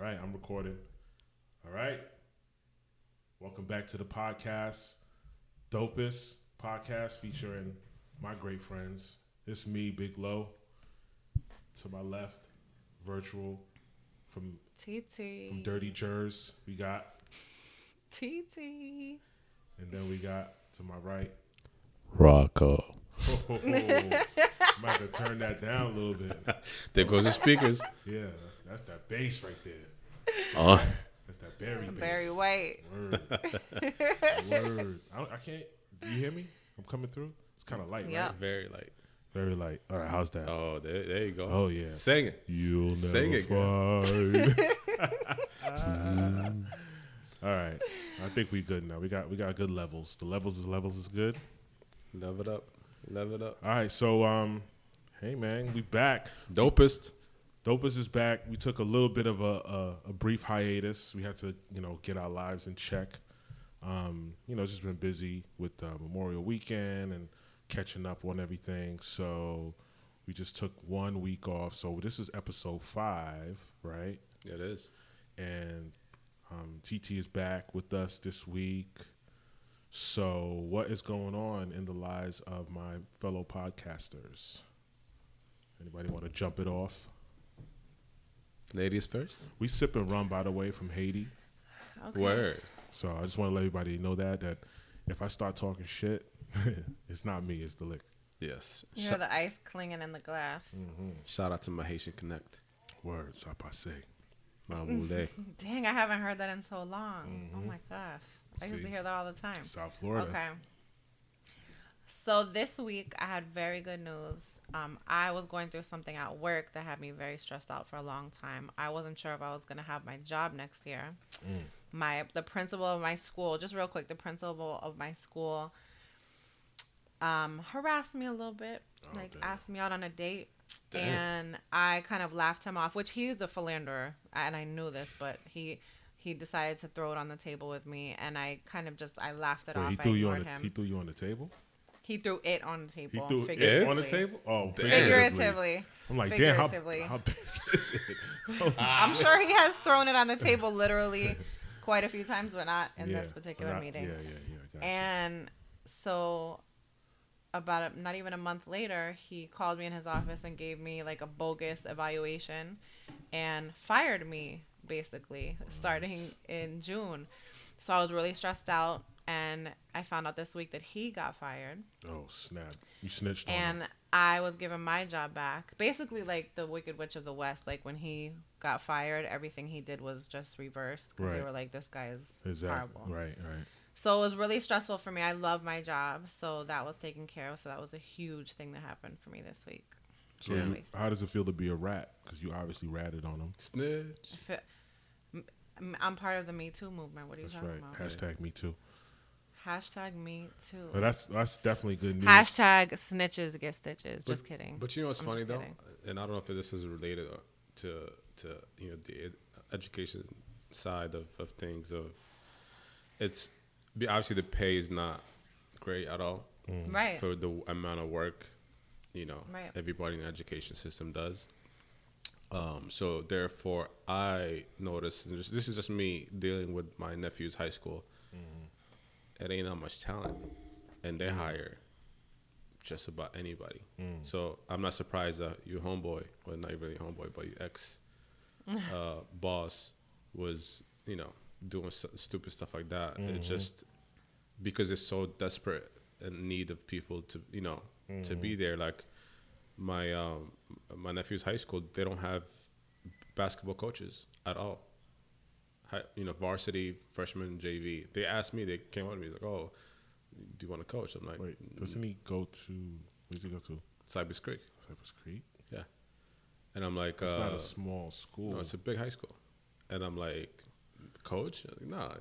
All right, I'm recording. All right. Welcome back to the podcast, Dopest podcast featuring my great friends. It's me, Big Low. To my left, virtual from TT. from Dirty Jers. We got, TT. and then we got to my right. Rocco. Oh, oh, oh, oh. Oh. might to turn that down a little bit. There goes the speakers. Yeah, that's, that's that bass right there. Oh, That's that Barry bass. Barry White. Word. Word. I, I can't. Do you hear me? I'm coming through. It's kind of light, Yeah. right? very light. Very light. All right, how's that? Oh, there, there you go. Oh, yeah. Sing it. You'll never Sing it, girl. find. All right, I think we good now. We got we got good levels. The levels is levels is good. Level it up. Level it up. All right, so um, hey man, we back. Dopest. Dopus is back. We took a little bit of a, a, a brief hiatus. We had to, you know, get our lives in check. Um, you know, just been busy with uh, Memorial Weekend and catching up on everything. So we just took one week off. So this is episode five, right? Yeah, it is. And um, TT is back with us this week. So what is going on in the lives of my fellow podcasters? Anybody want to jump it off? Ladies first. We sipping rum, by the way, from Haiti. Okay. Word. So I just want to let everybody know that that if I start talking shit, it's not me, it's the liquor. Yes. You Sh- hear the ice clinging in the glass. Mm. shout out to my Haitian Connect. Word, ça passe. Dang, I haven't heard that in so long. Oh my gosh. I used Mm-hmm. To hear that all the time. South Florida. Okay. So this week I had very good news. Um, I was going through something at work that had me very stressed out for a long time. I wasn't sure if I was gonna have my job next year. Mm. My the principal of my school, just real quick, the principal of my school um, harassed me a little bit, Oh, like damn. asked me out on a date. Damn. And I kind of laughed him off, which he's a philanderer, and I knew this, but he he decided to throw it on the table with me, and I kind of just I laughed it Wait, off. he I threw you on the him. he threw you on the table. He threw it on the He table. threw it figuratively. on the table. Oh, Damn. Figuratively. I'm like, damn, how, Figuratively. how big is it? Oh, I'm sure he has thrown it on the table literally quite a few times, but not in yeah, this particular not- meeting. Yeah, yeah, yeah. I got you. And so, about a, not even a month later, he called me in his office and gave me like a bogus evaluation and fired me basically oh, starting in June. So I was really stressed out. And I found out this week that he got fired. oh snap! You snitched on and. I was given my job back. Basically, like the Wicked Witch of the West. Like when he got fired, everything he did was just reversed because they were like, "This guy is Exactly. horrible." Right, right. So it was really stressful for me. I love my job, so that was taken care of. So that was a huge thing that happened for me this week. So Yeah. you, how does it feel to be a rat? Because you obviously ratted on them. Snitch. I feel- m- m- I'm part of the Me Too movement. What are you That's talking right. about? Hashtag me too. Hashtag Me Too. But that's that's definitely good news. Hashtag snitches get stitches. Just kidding. But you know what's I'm funny though, kidding. and I don't know if this is related uh, to to you know the education side of, of things. Of it's be- obviously the pay is not great at all right. for the amount of work you know Right. everybody in the education system does. Um, so therefore, I noticed and this this is just me dealing with my nephew's high school. It ain't that much talent, and they hire just about anybody. So I'm not surprised that your homeboy, well, not really homeboy, but your ex uh, boss was, you know, doing s stupid stuff like that. It just because it's so desperate in need of people to, you know, to be there. Like my um, my nephew's high school, they don't have basketball coaches at all. Hi, you know, varsity, freshman, JV. They asked me. They came up to me like, "Oh, do you want to coach?" I'm like, Wait, doesn't he go to? Where does he go to? Cypress Creek. Cypress Creek. Yeah. And I'm like, It's uh, not a small school. no, it's a big high school. And I'm like, coach? Nah,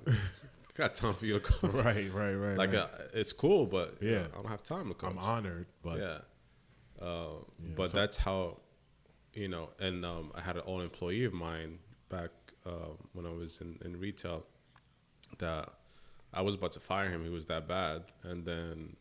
got time for you to coach. right, right, right. Like, right. uh, it's cool, but yeah, Yeah. I don't have time to coach. I'm honored, but yeah. Uh, Yeah, but so- that's how, you know, and um, I had an old employee of mine back uh, when I was in, in retail that I was about to fire him. He was that bad. And then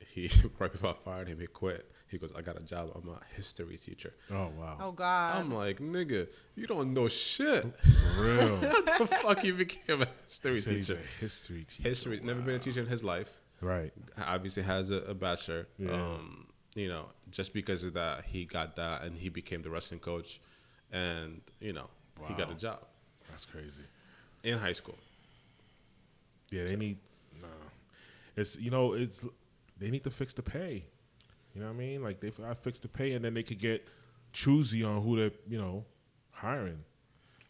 he, right before I fired him, he quit. He goes, I got a job. I'm a history teacher. Oh wow. Oh God. I'm like, nigga, you don't know shit. For real. What the fuck you became a history Say he's teacher? a history teacher. History, never been a teacher in his life. Right. Obviously has a, a bachelor. Yeah. Um, you know, just because of that, he got that, and he became the wrestling coach, and you know, he got a job That's crazy. in high school. Yeah, they need. No, it's you know it's they need to fix the pay. You know what I mean? Like they I fix the pay, and then they could get choosy on who they're you know hiring.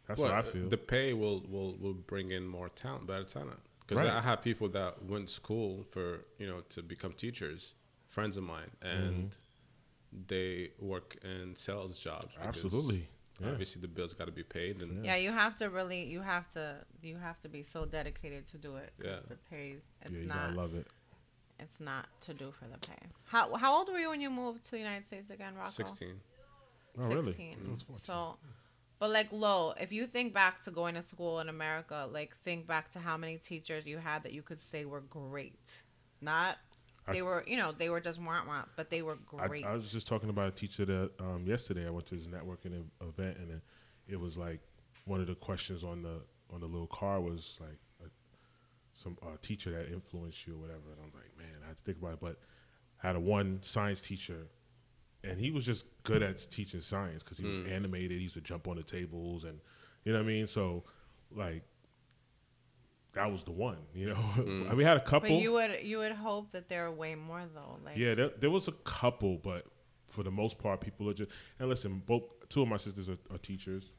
That's Well, what I uh, feel. The pay will will will bring in more talent, better talent. Because Right. I have people that went to school for you know to become teachers, friends of mine, and mm-hmm. they work in sales jobs. Absolutely. Yeah. Obviously, the bills got to be paid, and yeah, you have to really, you have to, you have to be so dedicated to do it. 'cause Yeah. the pay, it's yeah, you not, gotta love it. It's not to do for the pay. How how old were you when you moved to the United States again, Rocco? sixteen. Oh, really? 16. I was 14. So, but like low, if you think back to going to school in America, like think back to how many teachers you had that you could say were great. Not I- they were, you know, they were just want want, but they were great. I was just talking about a teacher that um, yesterday. I went to his networking event, and it, it was like one of the questions on the on the little car was like a, some uh, teacher that influenced you or whatever. And I was like, man, I had to think about it. But I had a one science teacher, and he was just good at teaching science because he was animated. He used to jump on the tables, and you know what I mean. So, like. That was the one, you know. I mean, we had a couple. but you would you would hope that there were way more though. Like Yeah, there, there was a couple, but for the most part, people are just. And listen, both two of my sisters are, are teachers.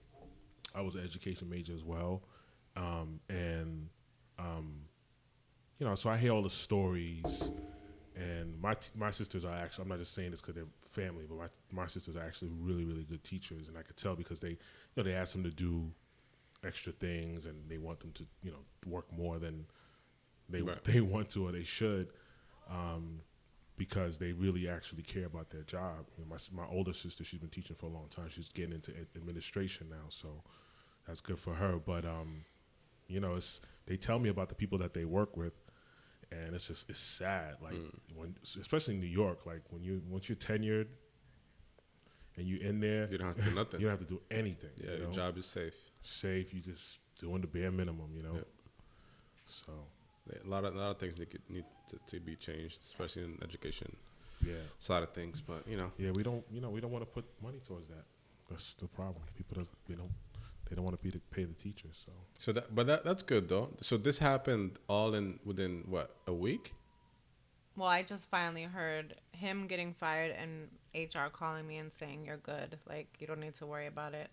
I was an education major as well, um, and um, you know, so I hear all the stories. And my t- my sisters are actually. I'm not just saying this because they're family, but my my sisters are actually really really good teachers, and I could tell because they, you know, they ask them to do extra things, and they want them to, you know, work more than they Right. they want to or they should um, because they really actually care about their job. You know, my my older sister, she's been teaching for a long time. She's getting into ad- administration now, so that's good for her. But um, you know, it's they tell me about the people that they work with, and it's just it's sad. Like mm. when, especially in New York, like when you once you're tenured and you're in there, You don't have to do nothing. you don't have to do anything. yeah, you your job is safe. safe. You just doing the bare minimum. You know, Yep. so Yeah, a lot of a lot of things need, need to, to be changed, especially in education yeah. side of things. But you know, Yeah, we don't. You know, we don't want to put money towards that. That's the problem. People don't. They don't. They don't want to pay the, pay the teachers. So so that but that that's good though. So this happened all in within what a week. Well, I just finally heard him getting fired and HR calling me and saying you're good. Like you don't need to worry about it.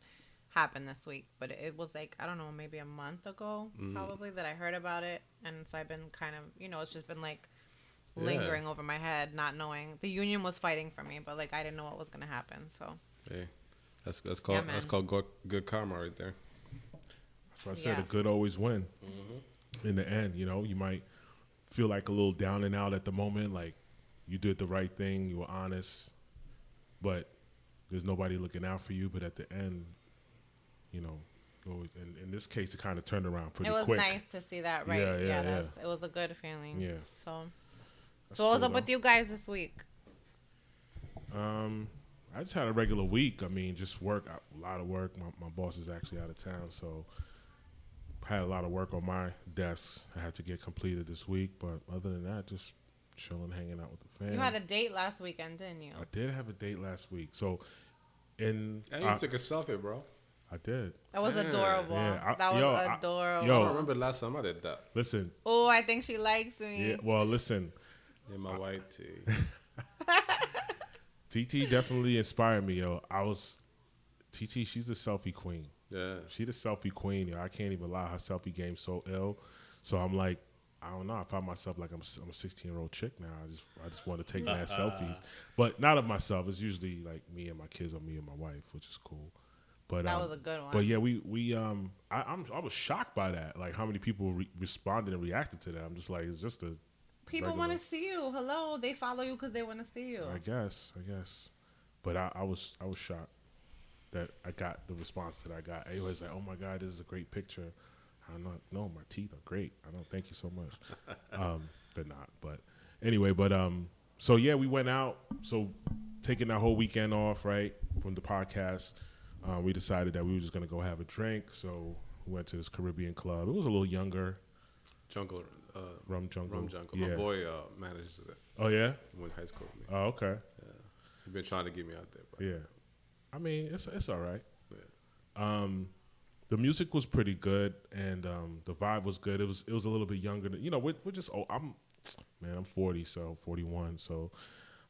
Happened this week, but it was like I don't know, maybe a month ago Mm. probably that I heard about it, and so I've been kind of you know it's just been like Yeah. lingering over my head, not knowing. The union was fighting for me, but like I didn't know what was gonna happen. So Hey, that's that's called that's called good, good karma right there. that's why I said Yeah. the good always win. In the end, you know, you might feel like a little down and out at the moment, like you did the right thing, you were honest, but there's nobody looking out for you. But at the end, you know, always- in, in this case, it kind of turned around pretty quick. it was quick. nice to see that, right? Yeah, Yeah, yeah, that's it was a good feeling. Yeah. So, That's so what was cool, up with you guys this week? Um, I just had a regular week. I mean, just work, a lot of work. My, my boss is actually out of town, so had a lot of work on my desk. I had to get completed this week, but other than that, just chilling, hanging out with the family. You had a date last weekend, didn't you? I did have a date last week, so in And you I, took a selfie, bro. I did. That was Yeah. adorable. Yeah, I- that was yo, adorable. I yo. don't remember the last time I did that. Listen, Oh, I think she likes me. yeah. Well, listen, In my white tee. TT definitely inspired me, yo. I was TT. She's the selfie queen. Yeah. She the selfie queen. Yo. I can't even lie. Her selfie game so ill. So I'm like, I don't know. I find myself like I'm, s- I'm a 16 year old chick now. I just I just want to take mad selfies, but not of myself. It's usually like me and my kids or me and my wife, which is cool. But That um, was a good one. But yeah, we we um I I'm, I was shocked by that. Like how many people re- responded and reacted to that. I'm just like it's just a People want to see you. Hello, they follow you because they want to see you. I guess I guess. But I, I was I was shocked that I got the response that I got. It was like, oh my god, this is a great picture. I'm not. No, my teeth are great. I don't. Thank you so much. um, they're not. But anyway, but um, so yeah, we went out. So taking that whole weekend off, right, from the podcast, uh, we decided that we were just gonna go have a drink. So we went to this Caribbean club. It was a little younger, Jungle, uh, rum jungle. Rum Jungle. Yeah. My boy uh, manages it. Oh yeah. He went to high school with me. Oh okay. He's been trying to get me out there. But Yeah. I mean, it's it's all right. Yeah. Um, the music was pretty good, and um, the vibe was good. It was it was a little bit younger. Than, you know, we're, we're just oh, I'm man, I'm 40, so 41, so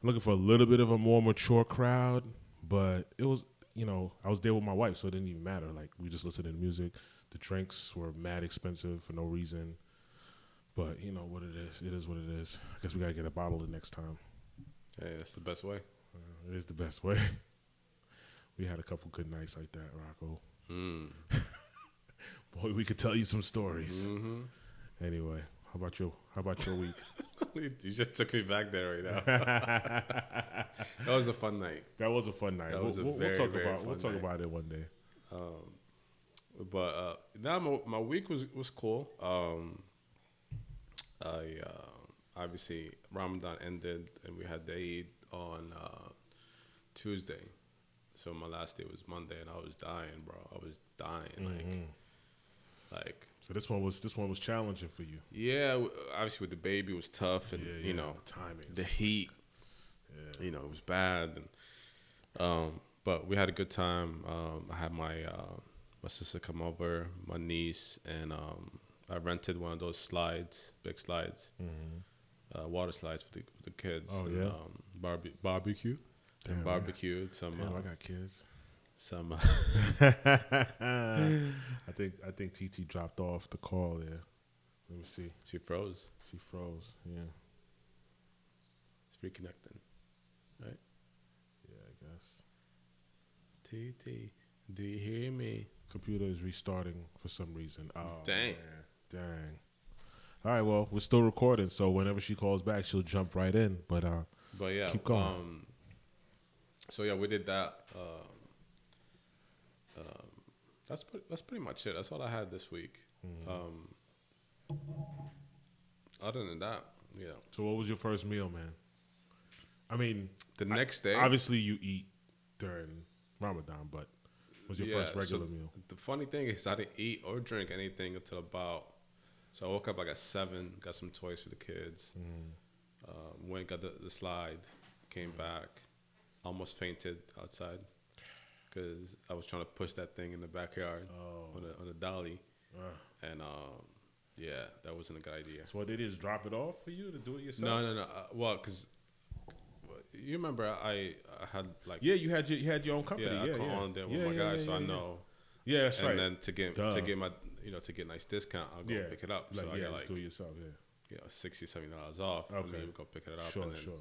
I'm looking for a little bit of a more mature crowd. But it was, you know, I was there with my wife, so it didn't even matter. Like we just listened to the music. The drinks were mad expensive for no reason. But you know what it is. It is what it is. I guess we gotta get a bottle the next time. Hey, that's the best way. Uh, it is the best way. we had a couple good nights like that, Rocco. Mm. Boy, we could tell you some stories. hmm Anyway, how about your how about your week? you just took me back there right now. that was a fun night. that was a fun night. That We'll, a we'll, we'll talk very about we'll talk night. about it one day. Um, but uh, now my, my week was was cool. Um, I uh, obviously Ramadan ended and we had the Eid on uh, Tuesday, so my last day was Monday, and I was dying, bro. I was dying, Mhm. like, like So this one was this one was challenging for you. yeah. Obviously, with the baby, it was tough, and yeah, yeah. you know timing. the heat. Yeah. you know, it was bad. And um, but we had a good time. Um, I had my uh, my sister come over, my niece, and um, I rented one of those slides, big slides, Mhm. uh, water slides for the, for the kids. Oh, and, yeah? um, barbe- barbecue. Damn, and I- barbecued some Damn, uh, I got kids. some. Uh, I think I think TT dropped off the call there. Let me see. she froze. She froze. Yeah. It's reconnecting. Right? Yeah, I guess. TT, do you hear me? Computer is restarting for some reason. Oh, Dang. man. Dang. All right, well, we're still recording, so whenever she calls back, she'll jump right in. But uh, But yeah, Keep going. Um, so yeah, we did that. Um, um, that's pre- that's pretty much it. That's all I had this week. Mm-hmm. Um, other than that, yeah. so what was your first meal, man? I mean, The next day, obviously you eat during Ramadan, but was your first Yeah, so regular meal? The funny thing is, I didn't eat or drink anything until about. So I woke up like at seven, got some toys for the kids. Mm-hmm. Um, went got the, the slide, came back, almost fainted outside because I was trying to push that thing in the backyard Oh. on a on a dolly, Uh, and um, yeah, that wasn't a good idea. so what they did is drop it off for you to do it yourself? No, no, no. Uh, well, because you remember I, I had like Yeah, you had your you had your own company. yeah, Yeah, I yeah. on there with my yeah, guys, yeah, so I know. Yeah, that's and right. then to get Duh. to get my you know to get a nice discount, I'll go yeah, pick it up. Like, so I yeah, get just like do it yourself. Yeah, you know 60 70 dollars off. Okay. And go pick it up. sure, and then, sure.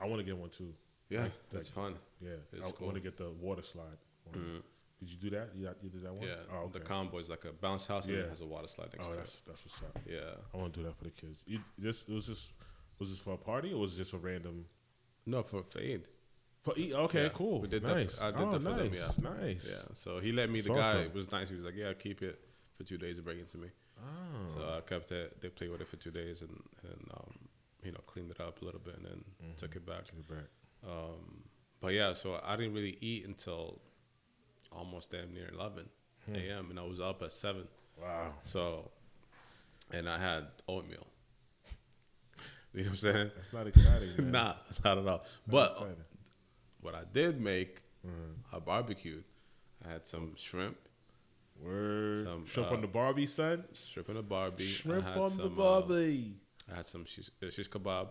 I want to get one too. Yeah, Like- that's like- fun. Yeah, It's I cool. want to get the water slide. one. Mhm. Did you do that? You, you did that one? Yeah, Oh, okay. the combo is like a bounce house and Yeah. it has a water slide next oh, to that's that's what's up. Yeah. I want to do that for the kids. You, this was just was this for a party or was it just a random? No, for fade. For Eid? Okay, Yeah, cool. we did that for- I did oh, that for them, nice. Nice. Yeah. So he let me. That's the guy awesome. it was nice. He was like, "Yeah, keep it for two days and bring it to me." Oh. So I kept it. They played with it for two days and and um, you know cleaned it up a little bit and then took it back. Take it back. Um, but yeah, so I didn't really eat until almost damn near 11 Hmm. a.m. and I was up at seven. Wow. So, and I had oatmeal. You know what I'm saying? That's not exciting. Nah, not at all. Not But exciting. what I did make, Mhm. I barbecued. I had some shrimp, Word. some, Shrimp uh, on the Barbie, son. shrimp in a barbie. Shrimp on the some, uh, Barbie. I had some shish, uh, shish kebab,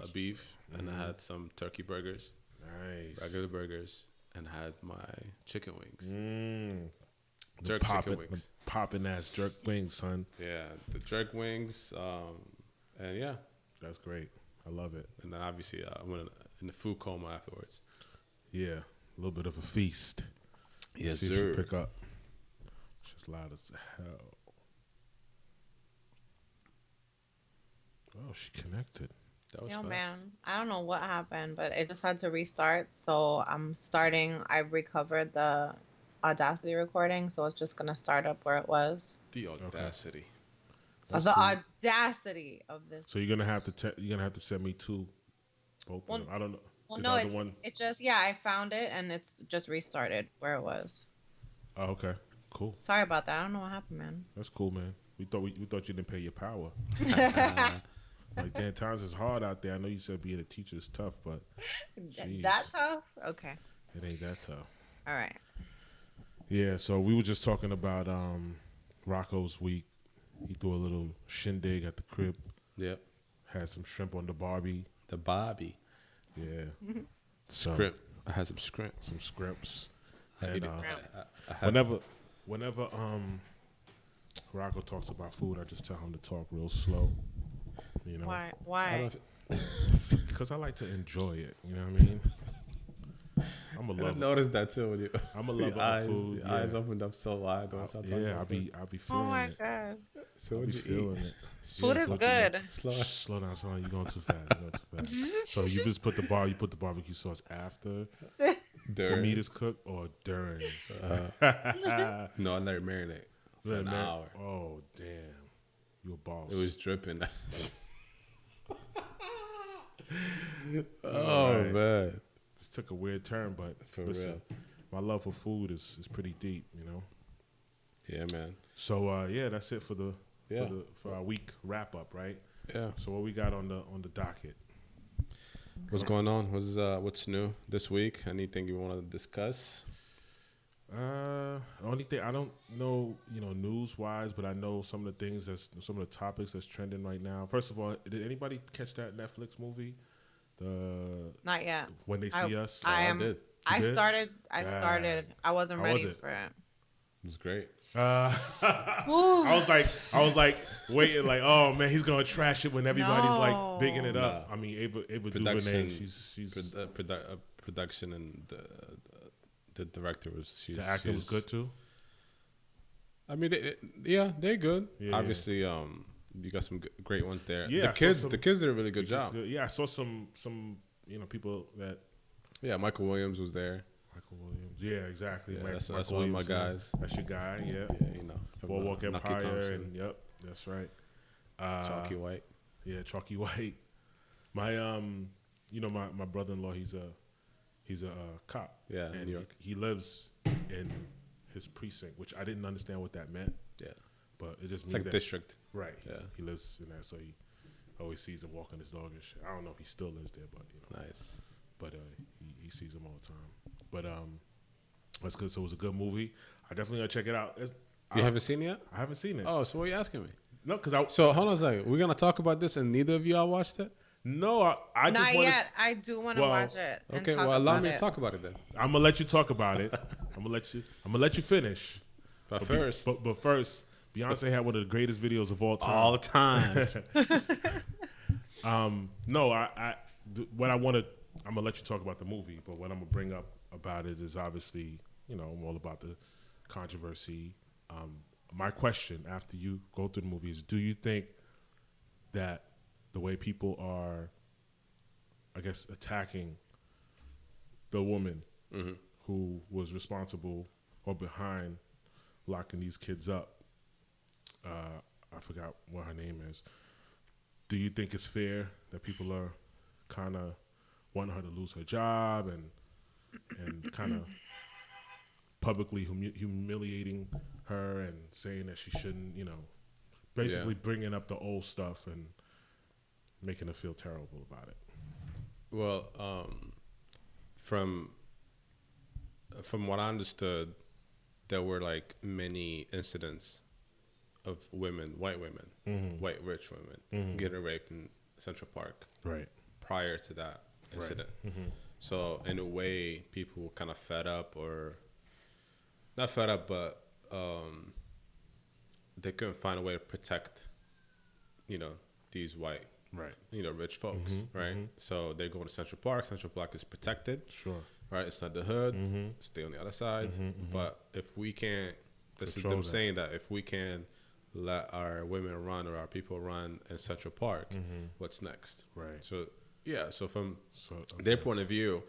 uh, beef, and Mhm. I had some turkey burgers, Nice. regular burgers, and I had my chicken wings. Mm. The Jerk poppin', chicken wings. popping ass jerk wings, son. Yeah, the jerk wings, um, and yeah, That's great. I love it. and then obviously uh, I went in the food coma afterwards. Yeah, a little bit of a feast. Yes, See if sir. pick up. She's loud as hell. Oh, she connected. That was Yo, fast. man, I don't know what happened, but it just had to restart. So I'm starting. I've recovered the Audacity recording, so it's just gonna start up where it was. The audacity. That's the cool. audacity of this. So you're gonna have to te- you're gonna have to send me two, both One- of them. I don't know. Well, The no, it's, one- it just yeah, I found it and it's just restarted where it was. Oh, okay. Cool. Sorry about that. I don't know what happened, man. That's cool, man. We thought we, we thought you didn't pay your power. Like damn, times is hard out there. I know you said being a teacher is tough, but Jeez. that tough? Okay. it ain't that tough. All right. Yeah, so we were just talking about um, Rocco's week. He threw a little shindig at the crib. Yep. Had some shrimp on the Barbie. The Barbie. Yeah. So, Script. I had some script. Some scripts. I And ate it. uh, I- I had- whenever, whenever um, Rocco talks about food, I just tell him to talk real slow. You know, Why? Why? because I like to enjoy it. You know what I mean? I'm a lover. I noticed that too when you. I'm a your lover eyes, of food. your yeah. eyes opened up so wide when I, I yeah, I'll be, food. I'll be feeling it. Oh my it. god. So I'll what'd be you eat? feeling it. Food Yeah, is good. Slow. Shh, Slow down, son. You're going too fast. You're going too fast. so you just put the bar, you put the barbecue sauce after the meat is cooked or during? Uh, no, I let it marinate for Let an mar- hour. Oh damn, you a boss. It was dripping. oh Alright. man, This took a weird turn, but for listen, real. my love for food is is pretty deep. You know. Yeah, man. So uh, yeah, that's it for the Yeah. for the for our week wrap up, right? Yeah. So what we got on the on the docket? What's going on? What's uh, what's new this week? Anything you want to discuss? Uh, only thing I don't know, you know, news wise, but I know some of the things that's some of the topics that's trending right now. First of all, did anybody catch that Netflix movie, the Not yet. When They I- See Us? I I am. did. I did? started. I God. started. I wasn't How was ready it? for it. It was great. Uh, I was like, I was like waiting, like, oh man, he's gonna trash it when everybody's like bigging it up. No. I mean, Ava, Ava Production- DuVernay, she's she's Pro- uh, produ- uh, production and the, the director was she's the acting was she's- good too. I mean, they, they- yeah, they're good. Yeah, yeah. Obviously, um, you got some g- great ones there. Yeah, I the saw kids, some- the kids did a really good Which job. good. Yeah, I saw some some you know people that Yeah, Michael Williams was there. Michael Williams. Yeah, exactly. Yeah, Mike- that's- that's one of my guys. That's your guy. Yeah. Yeah, you know, from, Boardwalk uh, Empire, Thompson, and yep, that's right. Uh, Chalky White. Yeah, Chalky White. My um, you know my my brother in law. He's a he's a uh, cop. Yeah, and New York. He, he lives in his precinct, which I didn't understand what that meant, Yeah, but it just it's means like that district. right. Yeah. he lives in that, so he always sees him walking his dog and shit. I don't know if he still lives there, but you know, Nice. but uh, he, he sees him all the time. But um, that's good. So it was a good movie. I definitely gonna check it out. It's, You I, haven't seen it yet? I haven't seen it. Oh, so what are you asking me? No, because I So hold on a second. We're gonna talk about this, and neither of y'all watched it. no, I, I just Not wanted. yet. I do want to Well, watch it. Okay, well allow about me to talk about it then. I'm gonna let you talk about it. I'm gonna let you. I'm gonna let you finish. But be- first, but but first, Beyonce had one of the greatest videos of all time. all the time. Um, no, I, I th- what I want to, I'm gonna let you talk about the movie, but what I'm gonna bring up about it is obviously, you know, I'm all about the controversy. Um, my question after you go through the movie is: Do you think that the way people are, I guess, attacking the woman hmm who was responsible or behind locking these kids up. Uh, I forgot what her name is. Do you think it's fair that people are kind of wanting her to lose her job and and kind of publicly humi- humiliating her and saying that she shouldn't, you know, basically bringing up the old stuff and making her feel terrible about it. Well, um, from from what I understood, there were like many incidents of women, white women, Mm-hmm. white rich women, Mhm. getting raped in Central Park Right. prior to that incident. Mm-hmm. So in a way, people were kind of fed up, or not fed up, but um, they couldn't find a way to protect, you know, these white, Right. you know, rich folks, Mhm, right? mhm. So they go to Central Park. Central Park is protected, Sure. right? It's not the hood. Mm-hmm. Stay on the other side. Mhm, mhm. But if we can't, this Control is them that. saying that if we can let our women run or our people run in Central Park, Mm-hmm. what's next? Right. So yeah, so from So their point of view,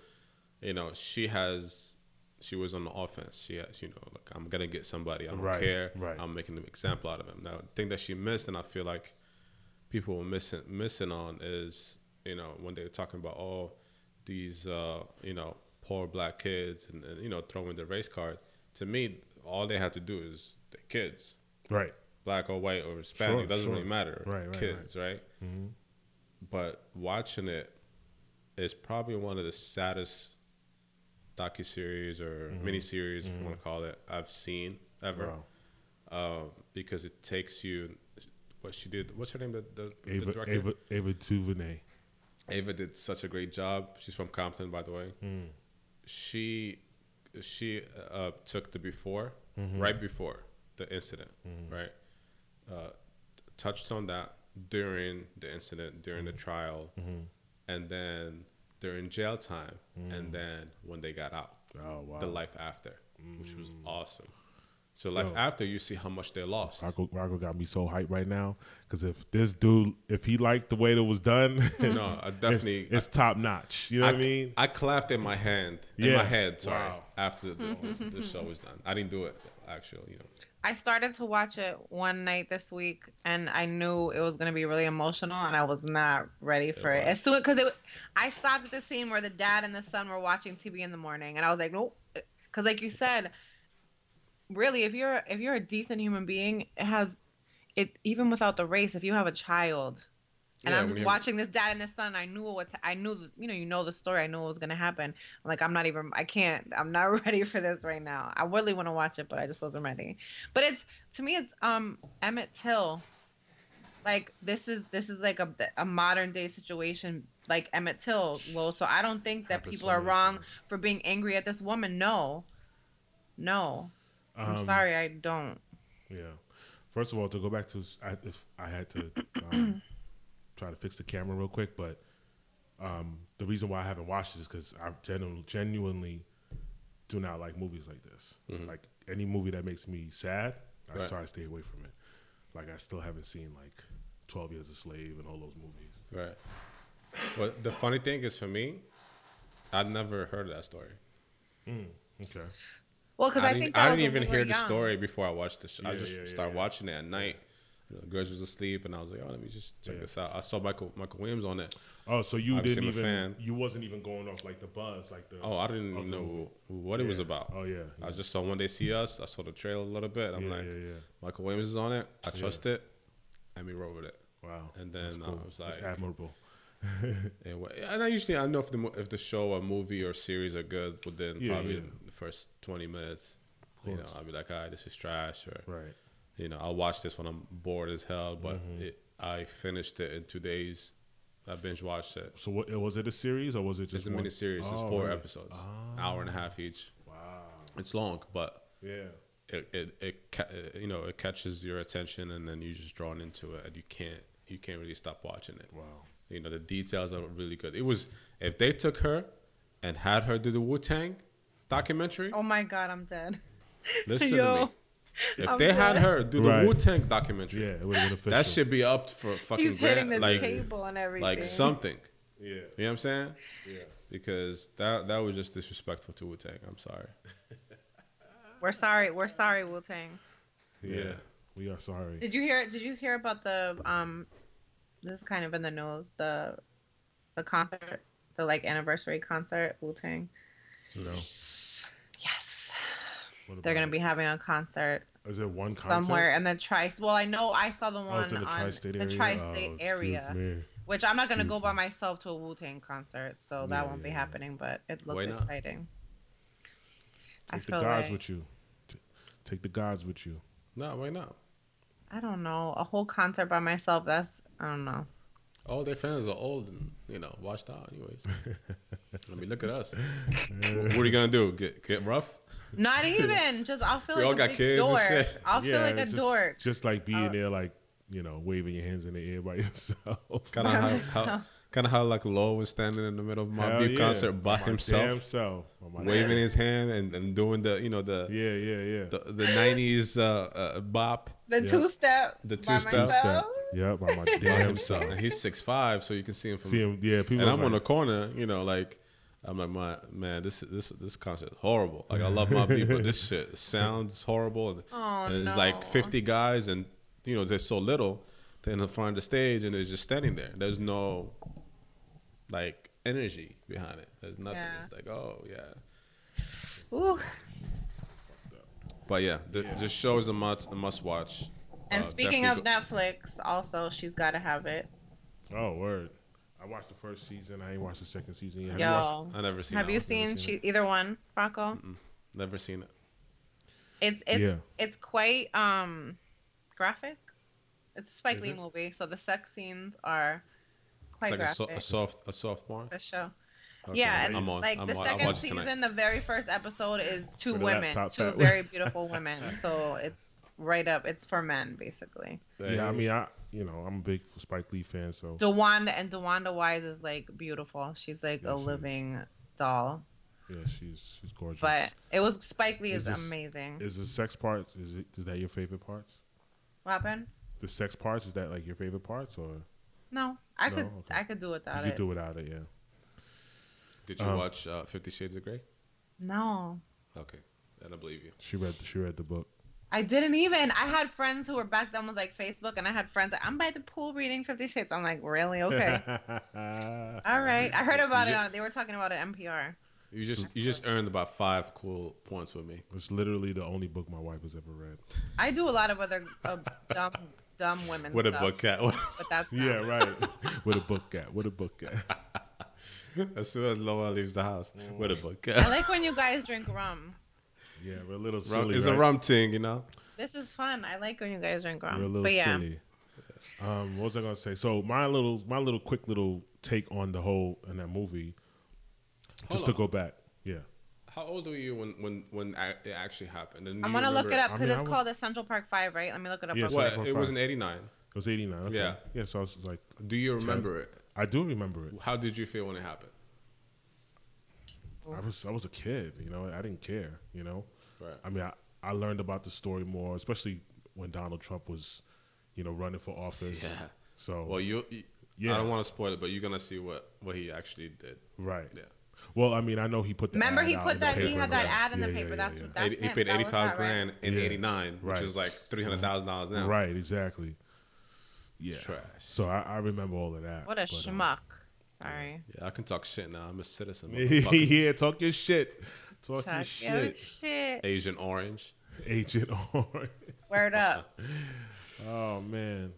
you know, she has she was on the offense. She has, you know, like I'm gonna get somebody. I don't Right, care. right. I'm making an example out of him. Now, the thing that she missed, and I feel like people were missing missing on is, you know, when they were talking about, oh, these uh, you know poor black kids and, and you know throwing the race card. To me, all they have to do is the kids, Right. black or white or Hispanic, Sure, it doesn't sure. really matter. Right, right, kids, right? Mhm. But watching it is probably one of the saddest docu series or Mm-hmm. mini series, if you want to call it, I've seen ever. Wow. Um, because it takes you. What she did. What's her name? The, the, the Ava, director. Ava, Ava DuVernay. Ava did such a great job. She's from Compton, by the way. Mm. She she uh, took the before, Mm-hmm. right before the incident, right? Uh, touched on that during the incident, during Mm-hmm. the trial, and then during jail time, and then when they got out, Mm. Oh wow. the life after, which was awesome. So life Yo. after, you see how much they lost. Rocco, Rocco got me so hyped right now because if this dude, if he liked the way that was done, no, I it's, definitely. it's top notch. You know what I mean? I clapped in my hand, in my head. Sorry, Wow. after the, the show was done. I didn't do it actually. You know, I started to watch it one night this week, and I knew it was gonna be really emotional, and I was not ready for it. was. As soon because it, I stopped at the scene where the dad and the son were watching TV in the morning, and I was like, nope, because like you said, really, if you're if you're a decent human being, it has it even without the race. If you have a child, and Yeah, I'm just watching this dad and this son, and I knew what I knew, you know, you know the story. I knew what was gonna happen. I'm like, I'm not even. I can't. I'm not ready for this right now. I really want to watch it, but I just wasn't ready. But it's to me, it's um Emmett Till. Like this is this is like a a modern day situation like Emmett Till, Lo. So I don't think that people are wrong for being angry at this woman. No, no. I'm Um, sorry, I don't. Yeah. First of all, to go back to, I, if I had to um, try to fix the camera real quick, but um, the reason why I haven't watched it is because I genu- genuinely do not like movies like this. Like any movie that makes me sad, I Right. try to stay away from it. Like I still haven't seen like Twelve Years a Slave and all those movies. right? But the funny thing is, for me, I've never heard of that story. Okay. Well, because I, didn't, think that I didn't when even we hear the young. story before I watched the show. I Yeah, just yeah, yeah, started yeah. watching it at night. You know, was asleep, and I was like, "Oh, let me just check Yeah. this out." I saw Michael Michael Williams on it. Oh, so you Obviously, didn't even fan. you wasn't even going off like the buzz, like the Oh, I didn't even know what it was about. Oh yeah. I just saw When They See Us. I saw the trailer a little bit. I'm yeah, like, yeah, yeah. Michael Williams is on it. I trust it. And we roll with it. Wow. And That's then I cool. was That's like- admirable. And, and I usually I know if the if the show or movie or series are good within Yeah, probably yeah. the first 20 minutes. You know. I'll be like, "All right, this is trash," or Right. You know, I'll watch this when I'm bored as hell. But Mm-hmm. it, I finished it in two days. I binge watched it. So what was it a series or was it It's just a one? mini series. It's four really? episodes, hour and a half each. Wow. It's long, but Yeah. it it, it uh, you know it catches your attention, and then you're just drawn into it, and you can't you can't really stop watching it. Wow. You know the details are really good. It was if they took her and had her do the Wu Tang documentary. Oh my god, I'm dead. Listen to me. If I'm they had her do the Right. Wu Tang documentary, Yeah, it would have been official. that should be up for fucking He's hitting grand, the like table and everything. like something. Yeah. You know what I'm saying? Yeah. Because that that was just disrespectful to Wu Tang. I'm sorry. We're sorry. We're sorry, Wu Tang. Yeah. Yeah. We are sorry. Did you hear? Did you hear about the um? This is kind of in the news. The the concert, the like anniversary concert, Wu Tang. No. Yes, What they're gonna be having a concert Is it one concert? somewhere in the tri. Well, I know I saw the Oh, one it's in the on tri-state the area. tri-state Oh, area, which I'm not gonna go Excuse by myself to a Wu Tang concert, so that won't be yeah, yeah. happening. But it looks looked not? exciting. I Take the feel gods like with you. T- Take the gods with you. No, why not? I don't know a whole concert by myself. That's I don't know. All their fans are old and you know washed out. Anyways, I mean, look at us. what are you gonna do? Get get rough? Not even. Just I'll feel We like all a got big kids and dork. shit. I'll feel like a just, dork. Just like being there, like you know, waving your hands in the air by yourself. Kind of how, how kind of how like Low was standing in the middle of my Hell Deep yeah. concert by my himself, Damn self. On waving damn- his hand and, and doing the you know the Yeah, yeah, yeah. the, the '90s uh, uh, bop The Yeah. two step. The two-step. myself. Yeah, by my damn himself. self. And he's six five, so you can see him from. See him, yeah. People. and I'm on the corner, you know, like I'm like, my man, this this this concert is horrible. Like I love my people, this shit sounds horrible, and, Oh and no. it's like 50 guys, and you know they're so little. They're in the front of the stage, and they're just standing there. There's no like energy behind it. There's nothing. Yeah. It's like, oh yeah. Ooh. But yeah, the, Yeah. the show is a must a must watch. And Uh, speaking of definitely Netflix, also she's got to have it. Oh, word. I watched the first season. I ain't watched the second season yet. Have Yo, you watched- I never seen. have that you one. seen, seen she, either one, Rocco? Never seen it. It's it's Yeah. it's quite um graphic. It's a Spike Lee movie, so the sex scenes are quite It's like a, so, graphic. a soft a soft porn. the show. Okay, yeah, and I'm on. like I'm the on- second watch it tonight. season, the very first episode is two women, laptop two fat. very beautiful women. So it's right up. It's for men, basically. Yeah, I mean, I you know I'm a big Spike Lee fan, so DeWanda and DeWanda Wise is like beautiful. She's like Yeah, a she is. living doll. yeah, she's she's gorgeous. But it was Spike Lee Is is, this- amazing. is the sex parts is it is that your favorite parts? what happened? The sex parts is that like your favorite parts or No, I No? could Okay. I could do without you it. could do without it? Yeah. Did you Um, watch uh, Fifty Shades of Grey? No. Okay, then I believe you. She read she read the book. I didn't even. I had friends who were back then was like Facebook, and I had friends like, I'm by the pool reading Fifty Shades. I'm like, really? Okay. All right. I heard about You it. ju- On, they were talking about it NPR. You just you just earned about five cool points with me. It's literally the only book my wife has ever read. I do a lot of other uh, dumb dumb women What a stuff, book cat. but that's not Yeah, right. With a book at. With a book at. as soon as Loa leaves the house, what a book cat. I like when you guys drink rum. Yeah, we're a little Rum, silly. it's right? a rum ting, you know. This is fun. I like when you guys drink rum. We're a little but yeah, silly. Um, what was I gonna say? So my little, my little quick little take on the whole in that movie, just to go back. Yeah, How old were you when when when it actually happened? And I'm gonna look it up I because mean, it's was- called the Central Park Five, right? Let me look it up. Yeah, real so- quick. What? It was Park. in '89. it was '89. Okay. Yeah. yeah. So I was like, Do you remember it? I do remember it. How did you feel when it happened? I was, I was a kid. You know, I didn't care. You know, Right. I mean, I, I learned about the story more, especially when Donald Trump was, you know, running for office. Yeah. So Well, you. you Yeah. I don't want to spoil it, but you're gonna see what what he actually did. right. Yeah. Well, I mean, I know he put. The Remember, ad he put in that. He had that ad in the Yeah, yeah, paper. yeah, that's yeah. that's Eighty- he paid 85 that, right? grand in Yeah. '89, which Right. is like three hundred thousand dollars now. Right. Exactly. Yeah. Trash. So I, I remember all of that. What a but, uh, schmuck. Sorry. Yeah, I can talk shit now. I'm a citizen. motherfucker. yeah, talk your shit. Talk, Talk your your shit. shit. Asian orange. Agent Orange. Word up. Oh man.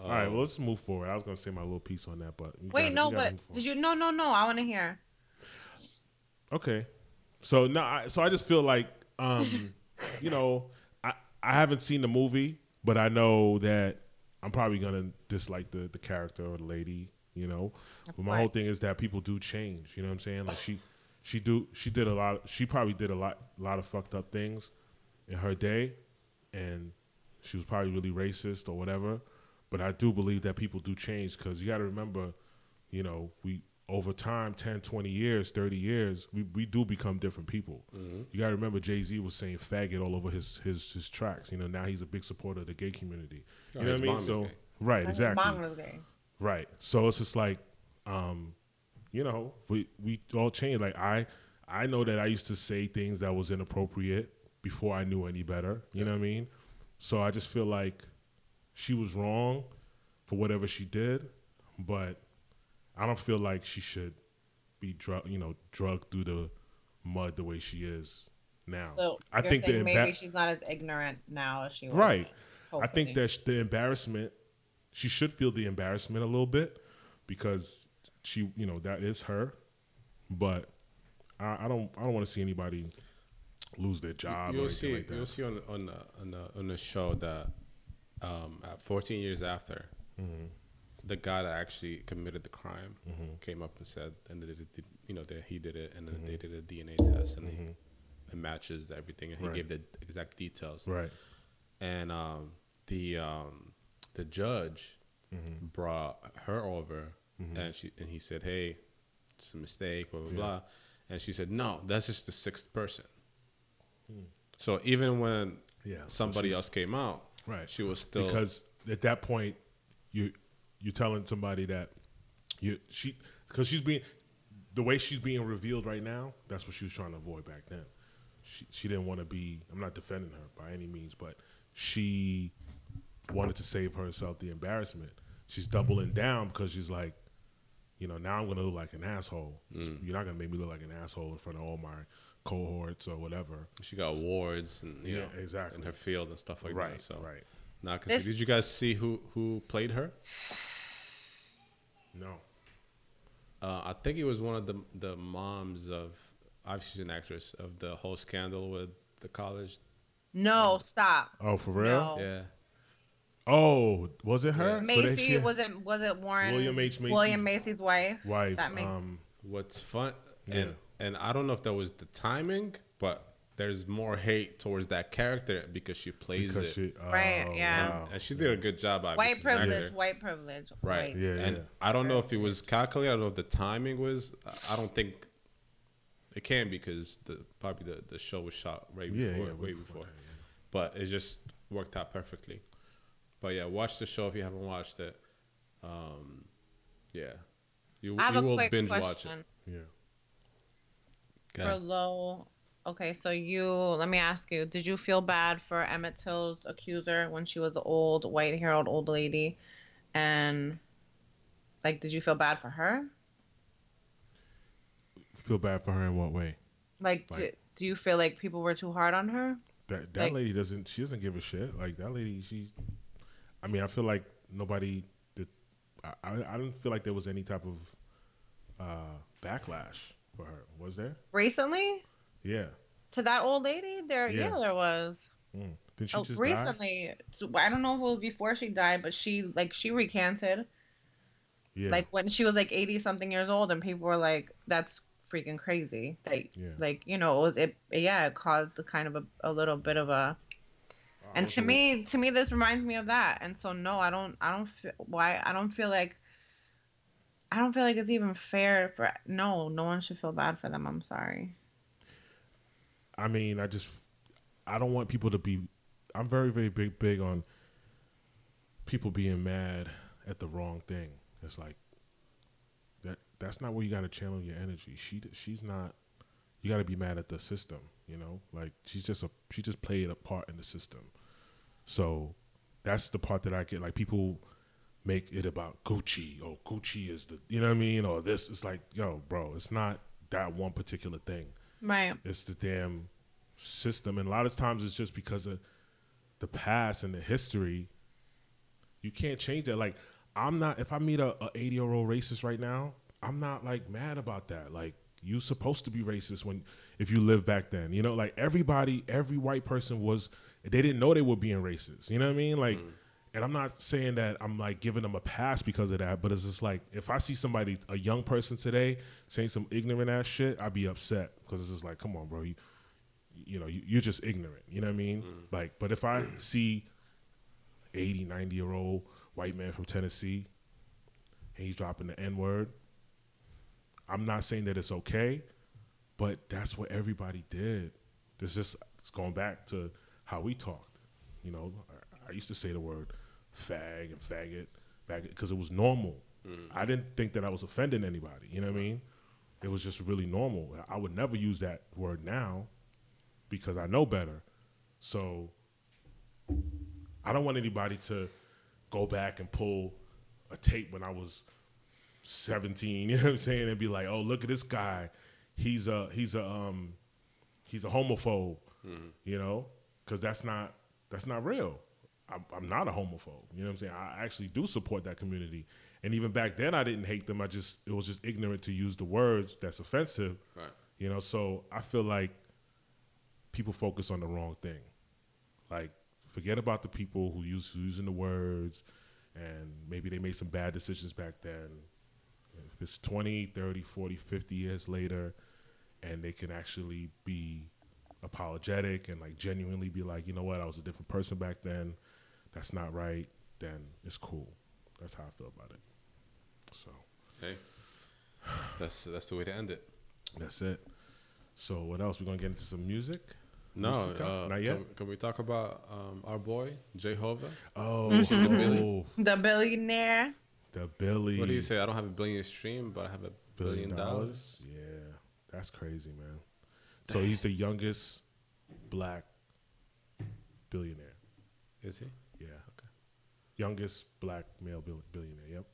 All right, well let's move forward. I was gonna say my little piece on that, but Wait, gotta- no, but did you? No, no, no. I want to hear. Okay. So no, I, so I just feel like, um, you know, I I haven't seen the movie, but I know that I'm probably gonna dislike the the character or the lady, you know. But my course. whole thing is that people do change. You know what I'm saying? Like she, she do she did a lot. She probably did a lot lot of fucked up things in her day, and she was probably really racist or whatever. But I do believe that people do change because you got to remember, you know, we over time 10 20 years 30 years we, we do become different people mm-hmm. you got to remember jay-z was saying faggot all over his, his his tracks you know now he's a big supporter of the gay community you Oh, know his what i mean so gay. right exactly Mom was gay. Right. So it's just like, um, you know, we we all change. Like I I know that I used to say things that was inappropriate before I knew any better. You know what I mean? So I just feel like she was wrong for whatever she did, but I don't feel like she should be drug you know, drugged through the mud the way she is now. So I you're think the saying emba- maybe she's not as ignorant now as she was. Right. then, I think that the embarrassment, she should feel the embarrassment a little bit because she, you know, that is her. But I, I don't, I don't want to see anybody lose their job you'll see. like that. You'll see on on the, on the, on the show that um, at 14 years after, Mm-hmm. the guy that actually committed the crime came up and said, and they did, you know, that he did it, and then they did a DNA test, and he, it matches everything, and he Mm-hmm. Right. gave the exact details. Right. And um, the um, the judge Mm-hmm. brought her over, and she and he said, "Hey, it's a mistake, blah blah blah," and she said, "No, that's just the sixth person." So even when. Yeah, somebody she's- else came out, Right. she was still because at that point, you you're telling somebody that you she because she's being the way she's being revealed right now. That's what she was trying to avoid back then. She she didn't want to be. I'm not defending her by any means, but she wanted to save herself the embarrassment. She's doubling down because she's like, you know, now I'm gonna look like an asshole. Mm. You're not gonna make me look like an asshole in front of all my cohorts or whatever. She got awards and you Yeah, know, exactly. in her field and stuff like right, that. So right. not cause This- did you guys see who who played her? No. Uh, I think it was one of the the moms of obviously she's an actress of the whole scandal with the college. No, stop. Oh, for real? No. Yeah. Oh, was it her? Yeah. So Macy she- was it was it Warren William H. Macy's William Macy's wife? wife. That makes- um, What's fun Yeah. and and I don't know if that was the timing, but there's more hate towards that character because she plays because it. she, Right, oh, yeah. wow. and she did a good job. obviously, White as an privilege, white privilege. Right. White. Yeah, and yeah. I don't know if it was calculated. I don't know if the timing was. I don't think it can because the probably the, the show was shot right Yeah, before, yeah, way way before. before that, yeah. But it just worked out perfectly. But yeah, watch the show if you haven't watched it. Um, yeah, you, I have you a will quick binge question watch it. Yeah. Go for low. Okay, so you let me ask you: Did you feel bad for Emmett Till's accuser when she was an old white-haired old lady, and like, did you feel bad for her? Feel bad for her in what way? Like, do, Like- do you feel like people were too hard on her? That that Like- lady doesn't. She doesn't give a shit. Like that lady. She. I mean, I feel like nobody. Did, I I didn't feel like there was any type of uh, backlash for her. Was there? Recently, Yeah. to that old lady, there, yeah, Yeah. there was. Mm. Did she Oh, just die? recently, so I don't know if it was before she died, but she like she recanted. Yeah. like when she was like 80 something years old and people were like that's freaking crazy like Yeah. like you know it was it yeah it caused the kind of a, a little bit of a and to me to me this reminds me of that and so no i don't i don't feel why i don't feel like i don't feel like it's even fair for no no one should feel bad for them i'm sorry I mean, I just I don't want people to be. I'm very very big big on people being mad at the wrong thing. It's like that. That's not where you got to channel your energy. She she's not. You got to be mad at the system. You know, like she's just a she just played a part in the system. So that's the part that I get. Like people make it about Gucci. Oh, Gucci is the you know what I mean, or this. It's like yo, bro. It's not that one particular thing. right It's the damn system, and a lot of times it's just because of the past and the history. You can't change that. Like I'm not. If I meet a, a 80 year old racist right now, I'm not like mad about that. Like you supposed to be racist when if you live back then. You know, like everybody, every white person was. They didn't know they were being racist. You know what I mean? Like. Mm. And I'm not saying that I'm like giving them a pass because of that, but it's just like if I see somebody, a young person today, saying some ignorant ass shit, I'd be upset because it's just like, come on, bro, you, you know, you, you're just ignorant. You know what I mean? Mm. Like, but if I see 80, 90 year old white man from Tennessee and he's dropping the N word, I'm not saying that it's okay, but that's what everybody did. This is it's going back to how we talked. You know, I, I used to say the word fag and faggot back because it was normal. I didn't think that I was offending anybody. You know what I mean? It was just really normal. I would never use that word now because I know better. So I don't want anybody to go back and pull a tape when I was 17, you know what I'm saying, and be like, "Oh, look at this guy. He's a he's a um he's a homophobe." You know? Cuz that's not that's not real. I'm, I'm not a homophobe. You know what I'm saying? I actually do support that community. And even back then I didn't hate them. I just it was just ignorant to use the words that's offensive. Right. You know, so I feel like people focus on the wrong thing. Like, forget about the people who use who using the words and maybe they made some bad decisions back then. If it's 20, 30, 40, 50 years later and they can actually be apologetic and like genuinely be like, you know what, I was a different person back then. That's not right. Then it's cool. That's how I feel about it. So Hey, that's that's the way to end it. that's it. So what else? We're gonna get into some music. No, uh, Not yet? Can, can we talk about um, our boy Jehovah? Oh, Mm-hmm. Billy. the billionaire the Billy. What do you say? I don't have a billion stream, but I have a billion dollars. Yeah, that's crazy, man. So he's the youngest black billionaire. Is he? Yeah. Okay. Youngest black male bill- billionaire. Yep.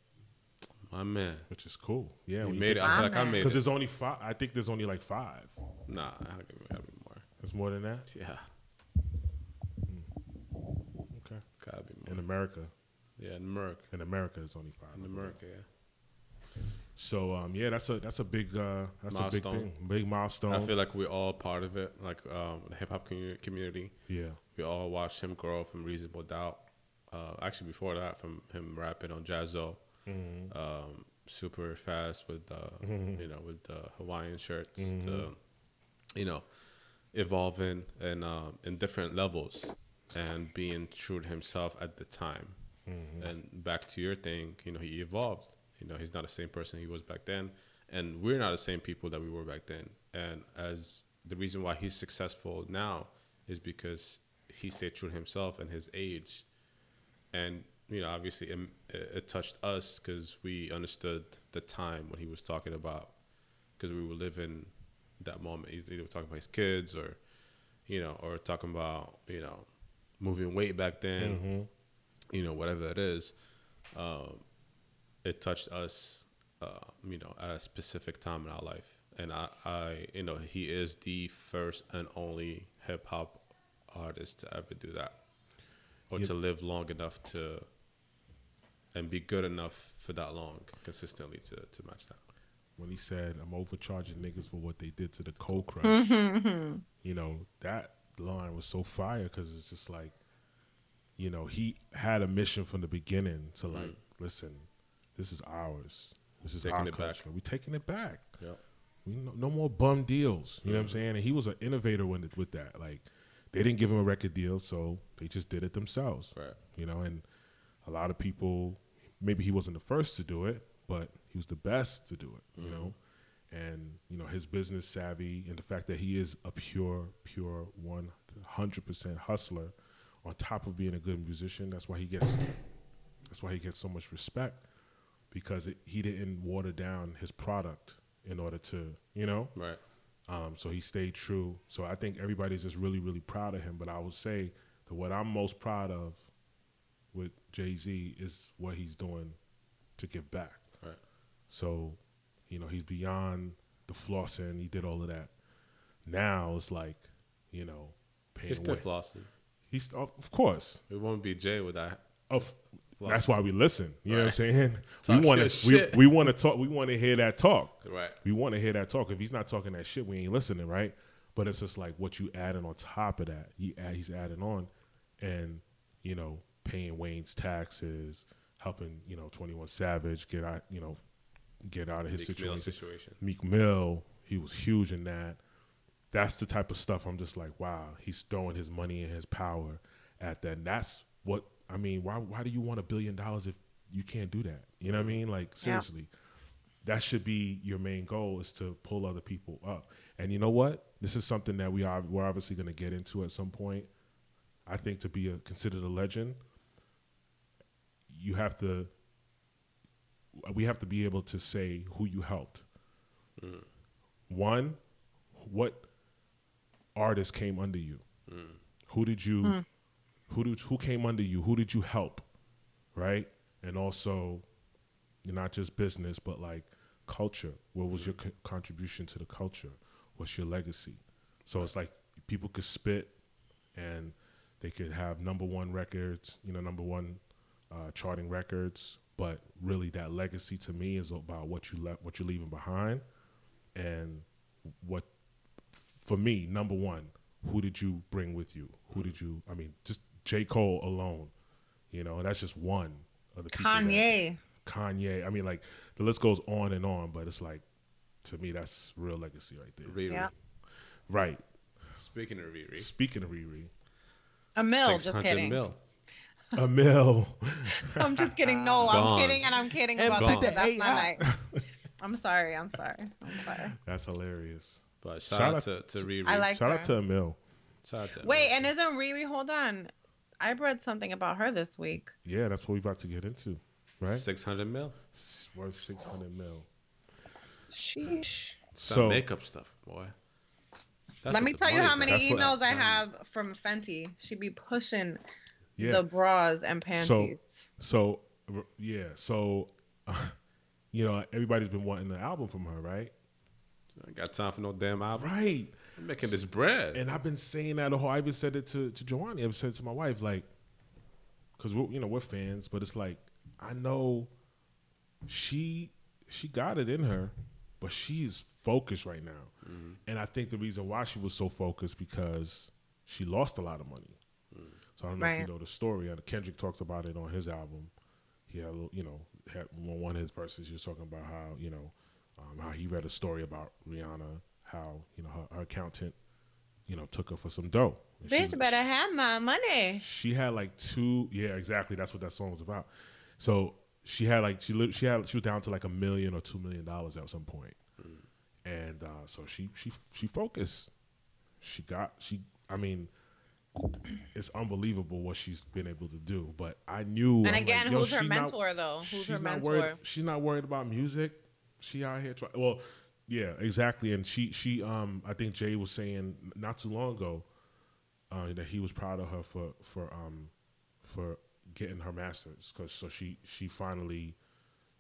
My man. which is cool. Yeah, You made it. I feel like I made it. because there's only five. I think there's only like five. Nah, I gotta be, gotta more. There's more than that. Yeah, hmm. Okay. gotta be more. In. America, Yeah, in America. in America, it's only five. In America, yeah. So um, yeah, that's a that's a big uh, that's a big Milestone. thing, big milestone. I feel like we're all part of it. Like um, the hip hop community, yeah, we all watched him grow from Reasonable Doubt. Uh, actually, before that, from him rapping on Jaz-O, Mm-hmm. um, super fast with uh, you know with the Hawaiian shirts, Mm-hmm. to, you know, evolving and um, in different levels and being true to himself at the time. Mm-hmm. And back to your thing, you know, he evolved. You know, he's not the same person he was back then, and we're not the same people that we were back then. And as the reason why he's successful now is because he stayed true to himself and his age and you know obviously it, it touched us because we understood the time when he was talking about because we were living that moment either he was talking about his kids or you know or talking about you know moving weight back then Mm-hmm. you know whatever it is um, it touched us uh, you know at a specific time in our life. And I, I you know he is the first and only hip-hop artist to ever do that or Yeah. to live long enough to and be good enough for that long consistently to, to match that. When he said, "I'm overcharging niggas for what they did to the Cold Crush," you know that line was so fire because it's just like, you know, he had a mission from the beginning to like, listen, this is ours. This is Taking our it back. culture. We taking it back. Yep. We no, no more bum deals. You know what I'm mm. saying? And he was an innovator with it, with that. Like, they didn't give him a record deal, so they just did it themselves. Right. You know, and a lot of people, maybe he wasn't the first to do it, but he was the best to do it. You know, mm. and you know his business savvy and the fact that he is a pure, pure one hundred percent hustler, on top of being a good musician. That's why he gets. That's why he gets so much respect, because it, he didn't water down his product in order to, you know. right Um, so he stayed true. So I think everybody's just really, really proud of him. But I would say that what I'm most proud of with Jay Z is what he's doing to give back. right So, you know, he's beyond the flossing. He did all of that. Now it's like, you know, paying he's still flossing He's of of course. it won't be jay without. that That's why we listen. You know what I'm saying? Talk we want to we, we want to talk. We want to hear that talk. right We want to hear that talk. If he's not talking that shit, we ain't listening, right? But it's just like what you adding on top of that. He add, he's adding on, and you know, paying Wayne's taxes, helping you know Twenty One Savage get out, you know, get out of his situation. situation Meek Mill, he was huge in that. That's the type of stuff I'm just like, wow, he's throwing his money and his power at that. And that's what I mean. Why why do you want a billion dollars if you can't do that? You know what I mm-hmm. mean? Like seriously, that should be your main goal is to pull other people up. And you know what? This is something that we are we're obviously going to get into at some point. I think to be a, considered a legend, you have to. We have to be able to say who you helped. Mm. One, what artist came under you? Mm. Who did you? Hmm. Who did who came under you? Who did you help? Right, and also, not just business, but like culture. What was your co- contribution to the culture? What's your legacy? So it's like people could spit, and they could have number one records, you know, number one uh, charting records. But really, that legacy to me is about what you left, what you're leaving behind, and what for me, number one, who did you bring with you? Who did you? I mean, just J. Cole alone, you know, and that's just one of the people. that- Kanye. Kanye. I mean, like the list goes on and on, but it's like to me, that's real legacy right there. Riri. Yeah. Right. Speaking of Riri, Speaking of Riri, A mill. Just 600 kidding. mil. a mill. I'm just kidding. No, Gone. I'm kidding, and I'm kidding about that. That's not AI. nice. I'm sorry. I'm sorry. I'm sorry. That's hilarious. But shout, Shout out out- to, to Riri. I like Shout her. out to Emil. Shout out to Wait, everyone. and isn't Riri? Hold on. I read something about her this week. Yeah, that's what we're about to get into, right? 600 mil. It's worth six hundred mil. Sheesh. Some So makeup stuff, boy. That's Let me tell you how many at. That's what- emails I have from Fenty. She be pushing yeah. the bras and panties. So- So yeah, so you know, everybody's been wanting an album from her, right? I got time for no damn album. Right. I'm making this bread. And I've been saying that the whole. I even said it to to Joanne. I've said it to my wife, like, because we're you know we're fans, but it's like I know she she got it in her, but she's focused right now, Mm-hmm. and I think the reason why she was so focused because she lost a lot of money. Mm. So I don't know if you know the story. Uh, Kendrick talked about it on his album. He had, a little- you know, had one of his verses. He was talking about how you know um, how he read a story about Rihanna, how you know her, her accountant, you know, took her for some dough. And she Bitch was- better have my money. She had like two. Yeah, exactly. That's what that song was about. So she had like she lit- she had she was down to like a million or two million dollars at some point, and uh, so she she she focused. She got she. I mean, it's unbelievable what she's been able to do. But I knew. And I'm again, like, yo, who's her she not- mentor though? Who's her mentor? worried. She's not worried about music. She out here trying. Well, yeah, exactly. And she she um I think Jay was saying not too long ago uh, that he was proud of her for for um for getting her masters because so she she finally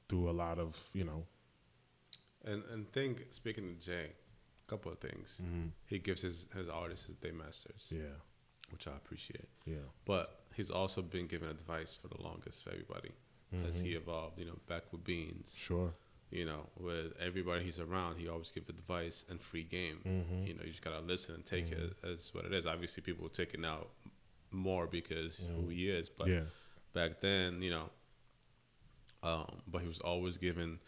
through a lot of you know And and think speaking of Jay, a couple of things. He gives his his artists his day masters, yeah which I appreciate. yeah But he's also been giving advice for the longest for everybody as he evolved. You know, back with Beans. sure You know, with everybody he's around, he always give advice and free game. Mm-hmm. You know, you just gotta listen and take it as what it is. Obviously, people will take it now more because who he is. But yeah back then, you know, um, but he was always given,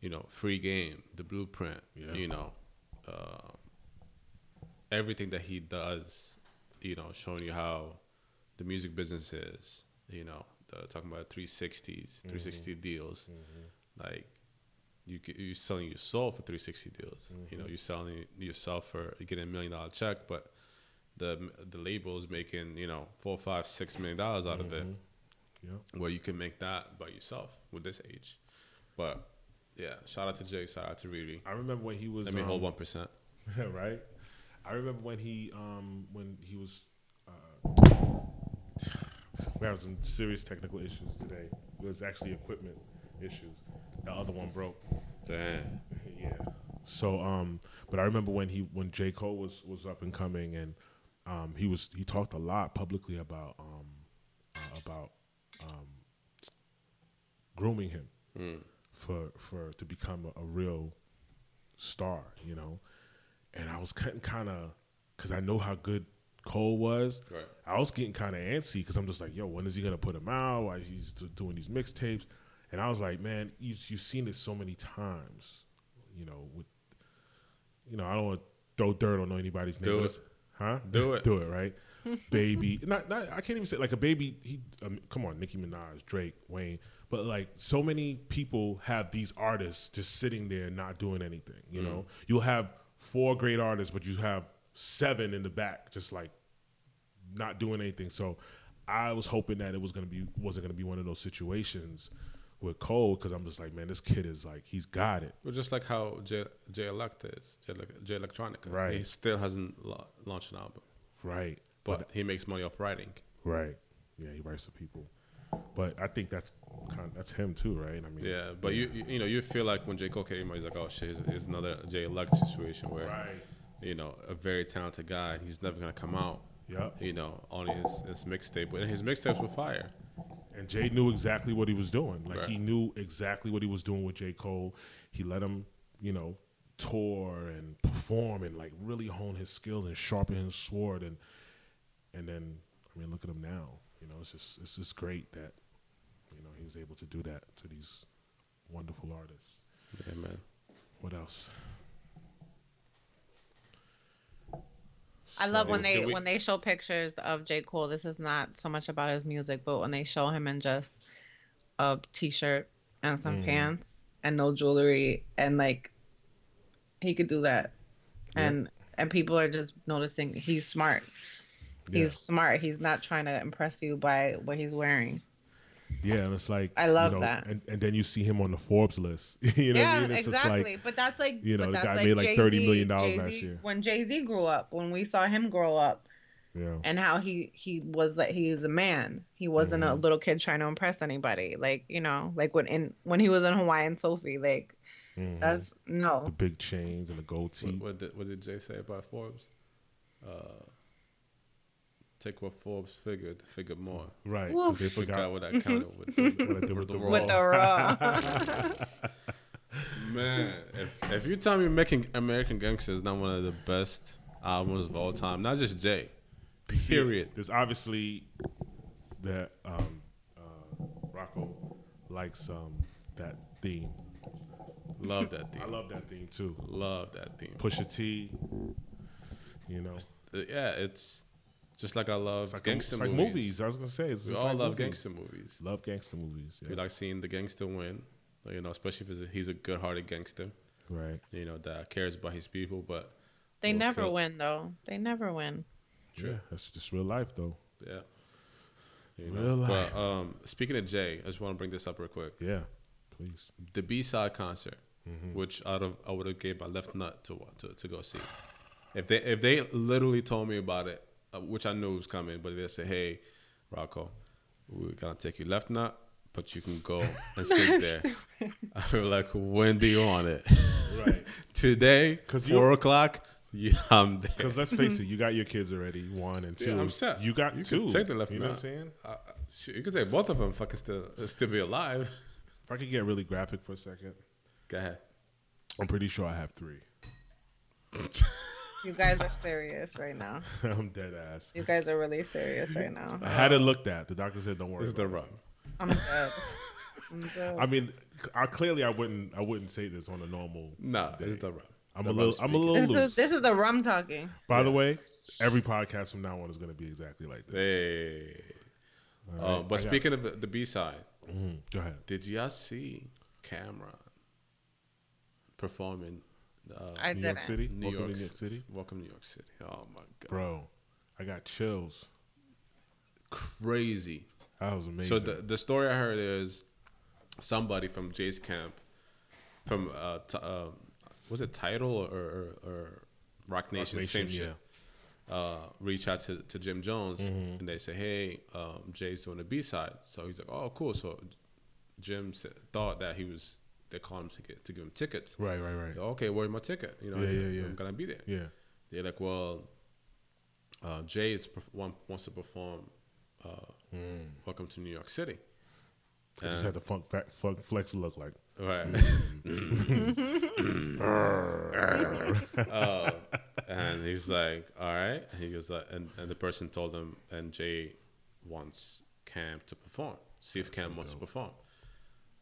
you know, free game, the blueprint, Yeah. you know, uh, everything that he does, you know, showing you how the music business is, you know, the, talking about 360s, 360 deals, like you you're selling your soul for 360 deals. You know, you're selling yourself for you getting a million dollar check, but the the label is making you know four, five, six million dollars out of it yeah where you can make that by yourself with this age. But yeah, shout out to Jake, shout out to Riri. I remember when he was Let me um, hold one percent. right? I remember when he um when he was uh, we have some serious technical issues today. It was actually equipment issues. The other one broke. Damn. yeah. So um but I remember when he when J. Cole was was up and coming and um he was he talked a lot publicly about um uh, about um grooming him for for to become a, a real star, you know. And I was getting kind of because I know how good Cole was. Right. I was getting kind of antsy because I'm just like, yo, when is he gonna put him out? Why he's do- doing these mixtapes? And I was like, man, you, you've seen it so many times, you know. With you know, I don't want to throw dirt on anybody's name. Do but it. Huh? Do it. Do it, right? baby. Not, not, I can't even say like a baby. He, um, come on, Nicki Minaj, Drake, Wayne. But like so many people have these artists just sitting there not doing anything. You know, you'll have four great artists, but you have seven in the back just like not doing anything. So I was hoping that it was gonna be wasn't gonna be one of those situations with Cole because I'm just like, man, this kid is like he's got it. Well, just like how J, J Electa is, J, Elec- Jay Electronica. Right. He still hasn't la- launched an album, Right. but he makes money off writing. Right. Yeah, he writes to people. But I think that's kind of, that's him too, right? I mean, Yeah, but you you you know you feel like when J Cole came, out he's like, oh shit, it's, another J Elect situation where right. you know a very talented guy, he's never gonna come out. Yep. You know, on his, his mixtape, but his mixtapes were fire. And Jay knew exactly what he was doing. Like Right. he knew exactly what he was doing with J. Cole. He let him, you know, tour and perform and like really hone his skills and sharpen his sword and and then I mean look at him now. You know, it's just it's just great that you know he was able to do that to these wonderful artists. Yeah, man. What else? I love when they we- when they show pictures of J. Cole. This is not so much about his music, but when they show him in just a t-shirt and some Mhm. pants and no jewelry and like he could do that. Yeah. And and people are just noticing he's smart. Yeah. He's smart. He's not trying to impress you by what he's wearing. Yeah, and it's like I love you know, that. and, and then you see him on the Forbes list. you know yeah, what I mean? It's just exactly. like but that's like you know, the guy like made like $30 million Jay-Z- last Jay-Z year. When Jay Z grew up, when we saw him grow up, Yeah. and how he he was like he's a man. He wasn't a Mhm. little kid trying to impress anybody. Like you know, like when in when he was in Hawaiian Sophie, like Mhm. that's no the big chains and the gold What, teeth. what did what did Jay say about Forbes? Uh, take what Forbes figured, figure more. Right. They Forgot forgot what that counted with. The, what I did with the raw. With the raw. Man, if if you tell me making American Gangster is not one of the best albums of all time, not just Jay, See, period. There's obviously that um, uh, Rocco likes um, that theme. Love that theme. I love that theme too. Love that theme. Pusha T. You know, Yeah, it's just like I love it's like, gangster it's like movies. movies. I was gonna say it's We all like love movies. gangster movies. Love gangster movies. We like seeing the gangster win. You know, especially if he's a, he's a good-hearted gangster. Right. You know that cares about his people, but They never kill- win though. They never win. True. Yeah, that's just real life though. yeah. You Real life. but um, speaking of Jay, I just want to bring this up real quick. Yeah. Please. The B side concert, Mhm. which out of I would have gave my left nut to to to go see. If they if they literally told me about it, uh, which I knew was coming, but they said, "Hey, Rocco, we're gonna take you left nut, but you can go and sit there." I was like, "When do you want it?" Right. Today, Cause four you- o'clock. Yeah, I'm there. Because let's face it, you got your kids already, one and two. Yeah, I'm set. You got You two. take the left You know what I'm saying? Uh, uh, shit, you could take both of them. If I can still still be alive. If I could get really graphic for a second, Go ahead. I'm pretty sure I have three. You guys are serious right now. I'm dead ass. You guys are really serious right now. I had it looked at. The doctor said, "Don't worry." This is the about rub. I'm dead. I'm dead. I mean, I, clearly, I wouldn't. I wouldn't say this on a normal. Nah, day. this is the rub. I'm The a little. I'm a little this loose. is this is the rum talking. By the way, every podcast from now on is going to be exactly like this. Hey. All Uh, but I speaking of the, the B side, Mhm. Go ahead. did y'all see Cam'ron performing uh, I New York didn't. City. New Welcome York, to New York City, Welcome to New York City. Oh my god, bro. I got chills. crazy. That was amazing. So the the story I heard is somebody from Jay's camp, from uh, t- uh was it Tidal or or, or Roc Nation, Nation, same shit. Uh, reach out to, to Jim Jones Mhm. and they say, hey, um, Jay's doing the B side. So he's like, oh, cool. So Jim said, thought that he was they call him to get to give him tickets. Right, right, right. Okay, where's my ticket? You know, Yeah, yeah, yeah. I'm gonna be there. Yeah. They're like, well, uh, Jay is wants to perform uh, Mm. Welcome to New York City. I just had the funk, funk flex look like. Right. uh, and he's like, all right. And he was like, and, and the person told him, and Jay wants Cam to perform. See if That's Cam so wants to perform.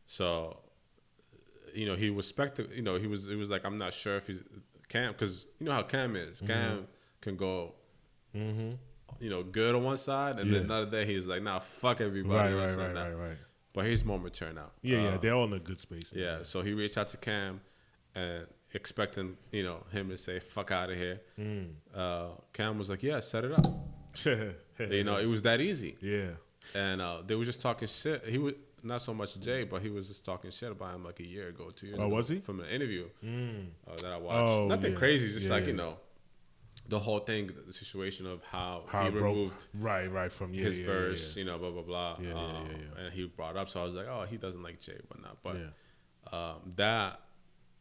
So, you know, he was spectac- You know, he was. It was like, I'm not sure if he's Cam because you know how Cam is. Cam can go. Mm-hmm. You know, good on one side, and Yeah. then another day he's like, "Nah, fuck everybody." Right, right, right, right, right. But he's more mature now. Yeah, yeah. Uh, They're all in a good space. now. yeah, so he reached out to Cam and expecting, you know, him to say "fuck out of here." Mm. Uh, Cam was like, "Yeah, set it up." You know, it was that easy. Yeah. And uh, they were just talking shit. He was not so much Jay, but he was just talking shit about him like a year ago, two years Oh, ago. was he? From an interview Mm. uh, that I watched. Oh, Nothing yeah. crazy, just Yeah, like yeah. you know, the whole thing, the situation of how, How he broke- removed Right, right. From yeah, his verse, you know, blah blah blah. Yeah, yeah, um, yeah. And he brought up, so I was like, oh, he doesn't like Jay, whatnot. But um, that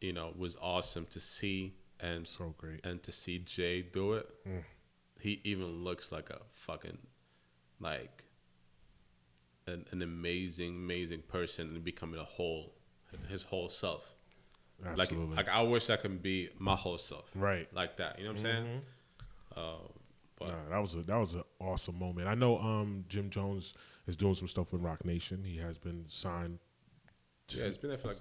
you know was awesome to see and So great. and to see Jay do it. Mm. He even looks like a fucking like an, an amazing, amazing person and becoming a whole, his whole self. Absolutely. Like, like I wish I could be my whole self, right. like that. You know what I'm saying? Uh, but Nah, that was a that was an awesome moment. I know um, Jim Jones is doing some stuff with Roc Nation. He has been signed to, yeah, it's been there for like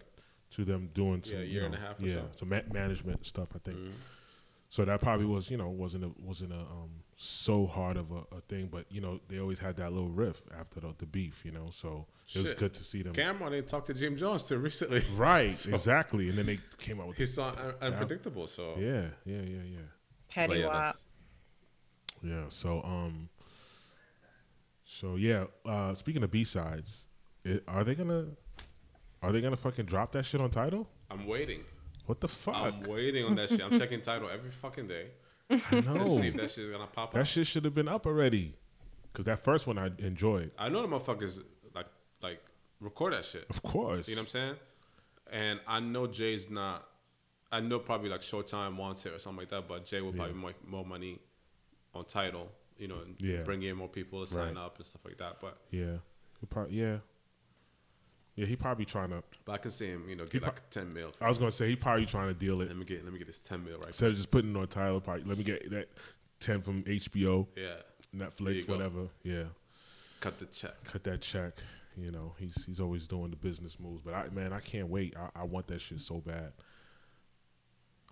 to them doing some Yeah, a you year and a half or yeah, so. some ma- management stuff. I think mm, so. That probably was you know wasn't a, wasn't a um, so hard of a, a thing, but you know they always had that little riff after the, the beef. You know, so it was good to see them. Cam'ron didn't talk to Jim Jones till recently. Right, So- exactly. And then they came out with He's so un- unpredictable. So yeah, yeah, yeah, yeah. Petty But yeah, wop. Yeah. So um. So yeah. Uh, speaking of B sides, are they gonna are they gonna fucking drop that shit on Tidal? I'm waiting. What the fuck? I'm waiting on that shit. I'm checking Tidal every fucking day. I to know. see if that shit's gonna pop That up. shit should have been up already. Cause that first one I enjoyed. I know the motherfuckers like like record that shit. Of course. You know what I'm saying? And I know Jay's not. I know probably like Showtime wants it or something like that, but Jay will probably Yeah. make more money on Tidal, you know, and Yeah. bring in more people to sign Right. up and stuff like that. But Yeah. Probably yeah. Yeah, he probably trying to but I can see him, you know, get pro- like ten mil. I was gonna say he probably trying to deal it Let me get let me get this ten mil right. instead of just putting it on Tidal. Probably let me get that ten from HBO, Yeah, you Netflix, go. whatever. Yeah, cut the check. cut that check. You know, he's he's always doing the business moves. But I man, I can't wait. I, I want that shit so bad.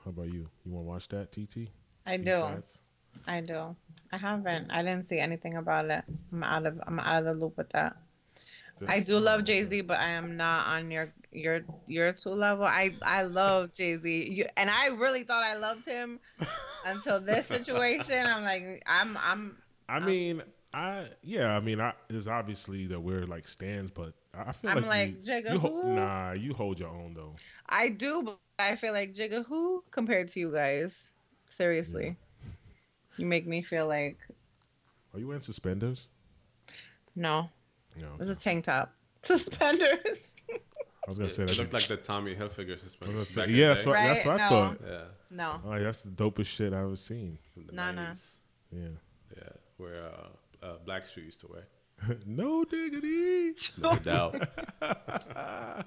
How about you? You want to watch that, TT? I do. Besides? I do. I haven't. I didn't see anything about it. I'm out of. I'm out of the loop with that. I do love Jay Z, but I am not on your your your two level. I I love Jay Z. And I really thought I loved him until this situation. I'm like I'm I'm I mean, I yeah. I mean, I it's obviously that we're like stands, but I feel I'm like, like, Jigga you ho- who? nah, you hold your own though. I do, but I feel like Jigga who compared to you guys. Seriously, you make me feel like Are you wearing suspenders? no. No. It's a tank top, suspenders. I was gonna It, say it that. looked like the Tommy Hilfiger I was suspension. gonna say- yeah, that's day. what, that's Right? what I thought. Yeah, no. Oh, that's the dopest shit I've ever seen. from the Nah, nah. Yeah. Yeah, where uh, uh, Blackstreet used to wear. no diggity. No doubt.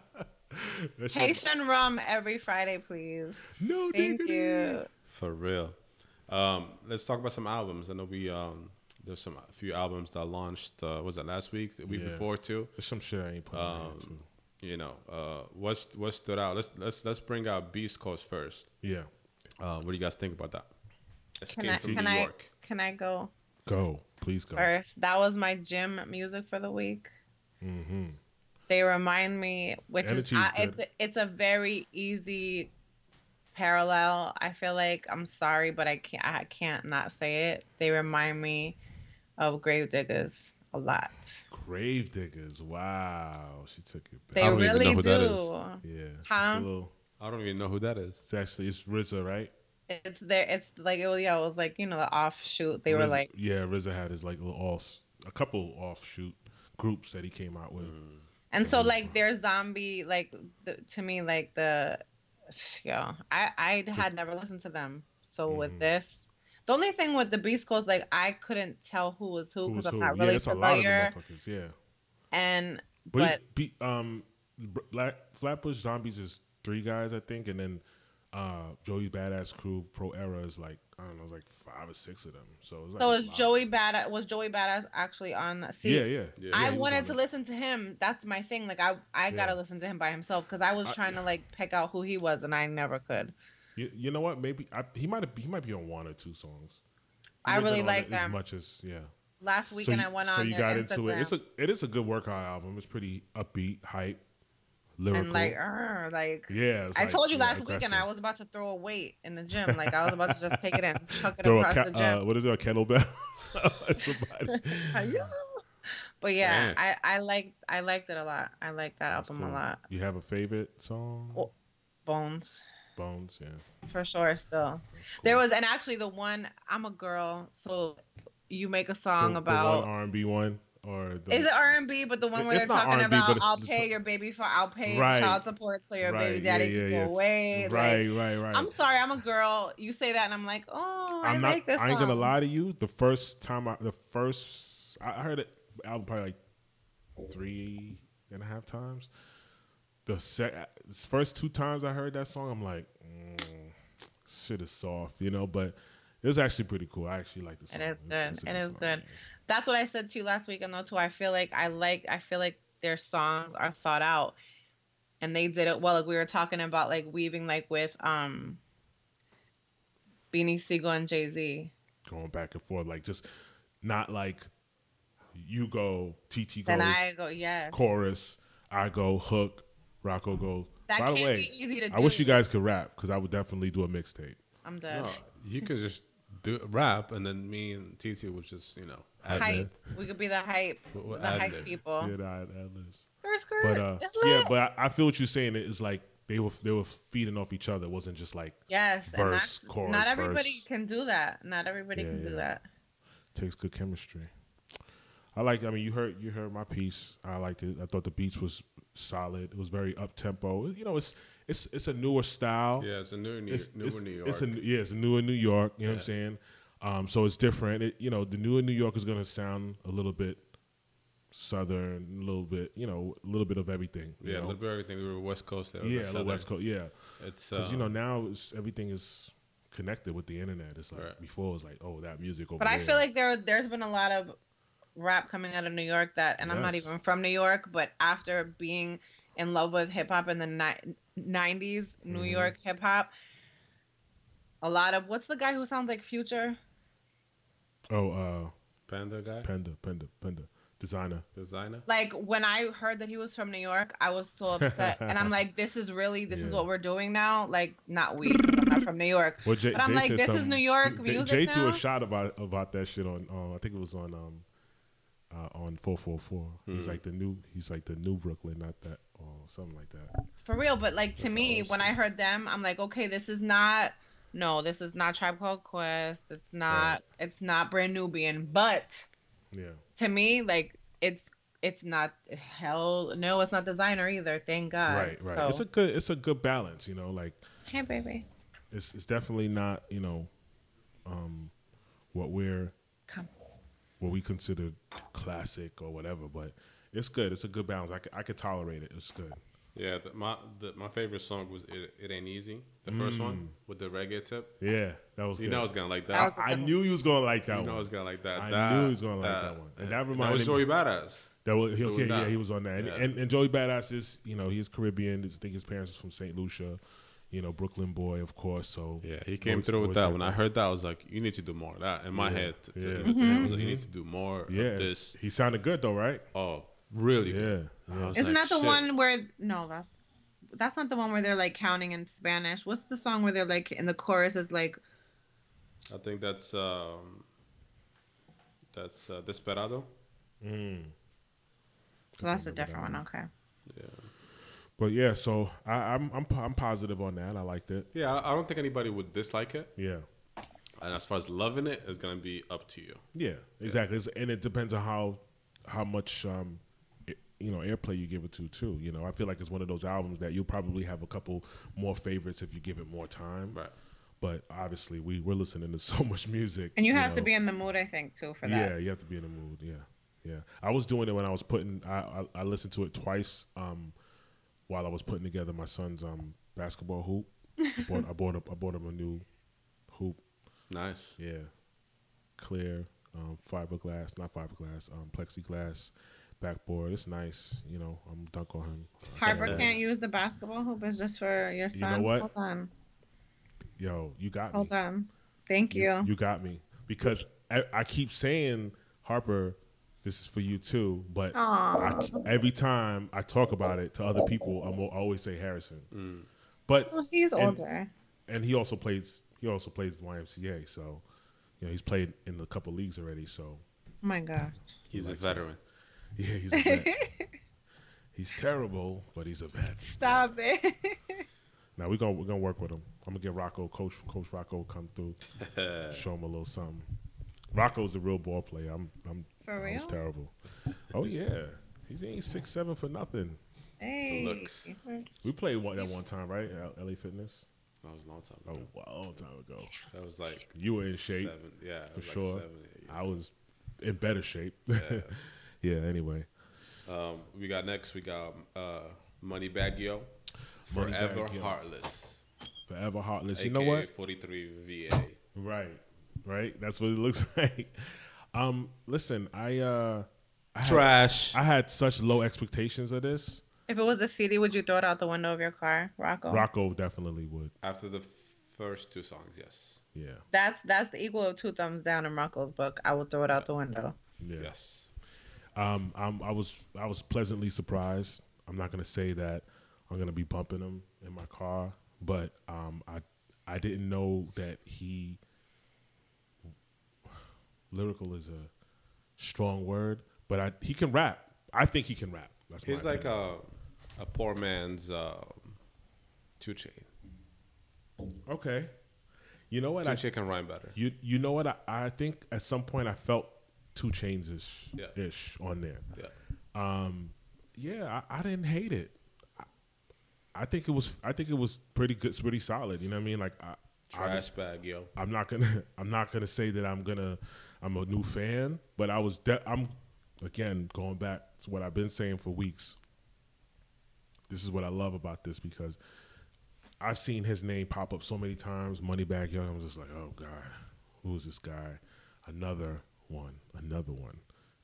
That shit- Haitian rum every Friday, please. no Thank diggity. you. For real. Um, let's talk about some albums. I know we um, there's some a few albums that launched. Uh, was it last week? The week Yeah. before too. There's some shit I ain't putting Um, into. You know, uh, what's what stood out? Let's let's let's bring out Beast Coast first. Yeah. Uh, what do you guys think about that? Can I from can New I York. can I go Go. Please go. first? That was my gym music for the week. Mm-hmm. They remind me, which is is uh, it's it's a very easy parallel. I feel like I'm sorry, but I can't I can't not say it. They remind me of Gravediggaz a lot. Gravediggaz. Wow. She took it back. They don't even know really who do. that is. yeah. It's Huh? a little. I don't even know who that is. It's actually it's RZA, right? It's there. It's like it was. Yeah, it was like you know the offshoot. They were like yeah, RZA had his like little off, a couple offshoot groups that he came out with. And so Mhm. like their zombie like the, to me like the yo I I had never listened to them. So Mhm. with this, the only thing with the Beast Coast like I couldn't tell who was who Who because I'm who? not yeah, really it's a lot of familiar. motherfuckers. Yeah, And but, but be, um, Black Flatbush Zombies is three guys, I think, and then uh Joey Badass Crew Pro Era is like I don't know, it's like five or six of them. So it's like so a is. Joey Badass was Joey Badass actually on? See, Yeah, yeah. Yeah. I he was wanted to it. listen to him. That's my thing. Like I I gotta listen to him by himself because I was I- trying to like pick out who he was and I never could. You, you know what? Maybe I, he might have he might be on one or two songs. He I really like it as much as yeah. Last weekend you, I went on. so you got Instagram into it. It's a it is a good workout album. It's pretty upbeat, hype, lyrical. and like "Arr," like yeah, I like, told you yeah, last weekend I was about to throw a weight in the gym. Like I was about to just take it and chuck it throw across ca- the gym. uh, what is it a kettlebell? somebody. But yeah, Man. I I liked I liked it a lot. I liked that That's album cool. a lot. You have a favorite song? Bones Bones, yeah. for sure. Still, cool. there was and actually the one I'm a girl, so you make a song the, about. R and B one or the is it R and B? But the one where they're talking R&B, about I'll pay your baby for I'll pay Right. child support so your Right, baby daddy yeah, can yeah. go away. Like, right, right, right. I'm sorry, I'm a girl. You say that, and I'm like, oh, I I'm not. like this. I ain't gonna lie to you. The first time I, the first I I heard it album probably like three and a half times. The se- first two times I heard that song, I'm like, mm, shit is soft, you know. But it was actually pretty cool. I actually like the song. It is It's- good. it's a It is good. That's what I said to you last week, and though too, I feel like I like. I feel like their songs are thought out, and they did it well. Like we were talking about, like weaving, like with um, Beanie Sigel and Jay Z. Going back and forth, like just not like you go, TT goes, Then I go, yeah, chorus, I go, hook, Rocco goes. That By the way, be easy to do. I wish you guys could rap because I would definitely do a mixtape. I'm dead. No, you could just do rap, and then me and TT would just, you know, add hype. We could be the hype. We'll- we'll the ad hype people. Yeah, that, that lives. Skirt, skirt. But uh, yeah, but I, I feel what you're saying. It's like they were they were feeding off each other. It wasn't just like Yes. Verse, that's- chorus, not everybody verse. can do that. Not everybody Yeah, can do that. takes good chemistry. I like. I mean, you heard you heard my piece. I liked it. I thought the beats was solid. It was very up tempo. You know, it's it's it's a newer style. Yeah, it's a new, New, it's, newer it's, New York. It's a, yeah, it's a newer New York. You know what I'm saying? Um, so it's different. It, you know, the newer New York is going to sound a little bit southern, a little bit, you know, a little bit of everything. you yeah, a little bit of everything. We were West Coast there. yeah, a little West Coast. Yeah, It's because uh, you know now it's, everything is connected with the internet. It's like Right. before it was like, oh, that music over But I feel like there there's been a lot of rap coming out of New York that, and I'm not even from New York, but after being in love with hip hop in the ni- 90s, New Mhm. York hip hop, a lot of what's the guy who sounds like Future? oh, uh, Panda guy, Panda, Panda, Panda, Desiigner. Desiigner. Like when I heard that he was from New York, I was so upset, and I'm like, this is really this is what we're doing now. Like not we, not from New York. Well, Jay, But I'm Jay like, said this is New York Jay- music Jay threw a shot about about that shit on. Uh, I think it was on um, uh, on four four four. He's Mhm. like the new. He's like the new Brooklyn, not that or something like that. For real, but like to Like me, when I heard them, I'm like, okay, this is not. No, this is not Tribe Called Quest. It's not. It's not Brand Nubian. But Yeah. to me, like it's it's not hell. No, it's not Desiigner either. Thank God. right. Right. So, It's a good. It's a good balance. You know, like hey, baby, it's it's definitely not. You know, um, what we're come. What we consider classic or whatever, but it's good. It's a good balance. I could, I could tolerate it. It's good. Yeah, the, my the, my favorite song was "It, it Ain't Easy," the first mm. one with the reggae tip. Yeah, that was. You good. know I was gonna like That that. was a I knew you was gonna like that you one. know I was gonna like that. I that, knew he was gonna like that one. And that reminded was me- Joey Badass. That was he, Doing okay, yeah, he was on that. And, Yeah. and, and Joey Badass is, you know, he's Caribbean. I think his parents is from St. Lucia, you know, Brooklyn boy, of course. So Yeah, he came Always- through with that. like When I heard that, I was like, "You need to do more of that." In my Yeah, head, to, to, yeah. to him, I was like. "You need to do more yeah, of this." he sounded good though, right? Oh, really? Yeah, yeah. Isn't like, that the "Shit." one where? No, that's that's not the one where they're like counting in Spanish. What's the song where they're like in the chorus is like I think that's um, that's uh, Desperado. Mm. so that's a different one. one. Okay. Yeah, But yeah, so I, I'm I'm I'm positive on that. I liked it. yeah. I, I don't think anybody would dislike it. Yeah, And as far as loving it, it's gonna be up to you. yeah, exactly. It's, and it depends on how how much um i- you know airplay you give it to too. You know, I feel like it's one of those albums that you'll probably have a couple more favorites if you give it more time. Right. But obviously, we we're listening to so much music, And you have to be in the mood, I think, too, for that. Yeah, you have to be in the mood. Yeah, yeah. I was doing it when I was putting. I I, I listened to it twice um, while I was putting together my son's um, basketball hoop. I bought I bought, a, I bought him a new hoop. Nice. Yeah, clear um, fiberglass, not fiberglass, um, plexiglass backboard. It's nice. You know, I'm dunk on him. Harper Yeah. can't use the basketball hoop. It's just for your son. You know son. what? Hold on. Yo, you got Hold me. Hold on. Thank you. You got me because I, I keep saying Harper. This is for you too, but I, every time I talk about it to other people, I'm, I always say Harrison. Mm. But Well, he's And- older. and he also plays he also plays the YMCA, so you know he's played in a couple leagues already. So Oh my gosh. He's a Likes it. veteran. yeah, he's a vet. he's terrible, but he's a vet. Stop it. Now we're gonna we're gonna work with him. I'm gonna get Rocco, Coach Coach Rocco, come through, show him a little something. Rocco's a real ball player. I'm I'm For I was terrible. Oh yeah, he's ain't six seven for nothing. Hey. looks. We played one that one time, right? At LA Fitness. That was a long time ago. A long time ago. That was like You were in shape. Seven, yeah, for like sure. seven, eight. I was in better shape. Yeah. yeah. Anyway, Um, we got next. We got uh, Moneybagg Yo, Moneybagg Forever Yo. Heartless. forever heartless. You know what? 43 VA. Right, right. That's what it looks like. Um, listen, I uh, I had, Trash. I had such low expectations of this. If it was a CD, would you throw it out the window of your car, Rocco? Rocco definitely would. After the first two songs, yes, Yeah, That's that's the equal of two thumbs down in Rocco's book. I would throw it out the window. yeah. yes. Um, I'm, I was I was pleasantly surprised. I'm not gonna say that I'm gonna be bumping him in my car, but um, I I didn't know that he lyrical is a strong word, but I he can rap. I think he can rap. That's He's like a a poor man's uh, Two Chain. Okay. You know what? Two I Chain can rhyme better. you you know what? I, I think at some point I felt 2 Chainz ish Yeah. ish on there. Yeah. Um, yeah, I, I didn't hate it. I, I think it was I think it was pretty good, it's pretty solid. You know what I mean? Like I, I Trash bag, yo. I'm not gonna I'm not gonna say that I'm gonna I'm a new fan, but I was de- I'm again going back to what I've been saying for weeks. This is what I love about this because I've seen his name pop up so many times. Moneybag Young, I'm just like, oh god, who is this guy? Another one, another one,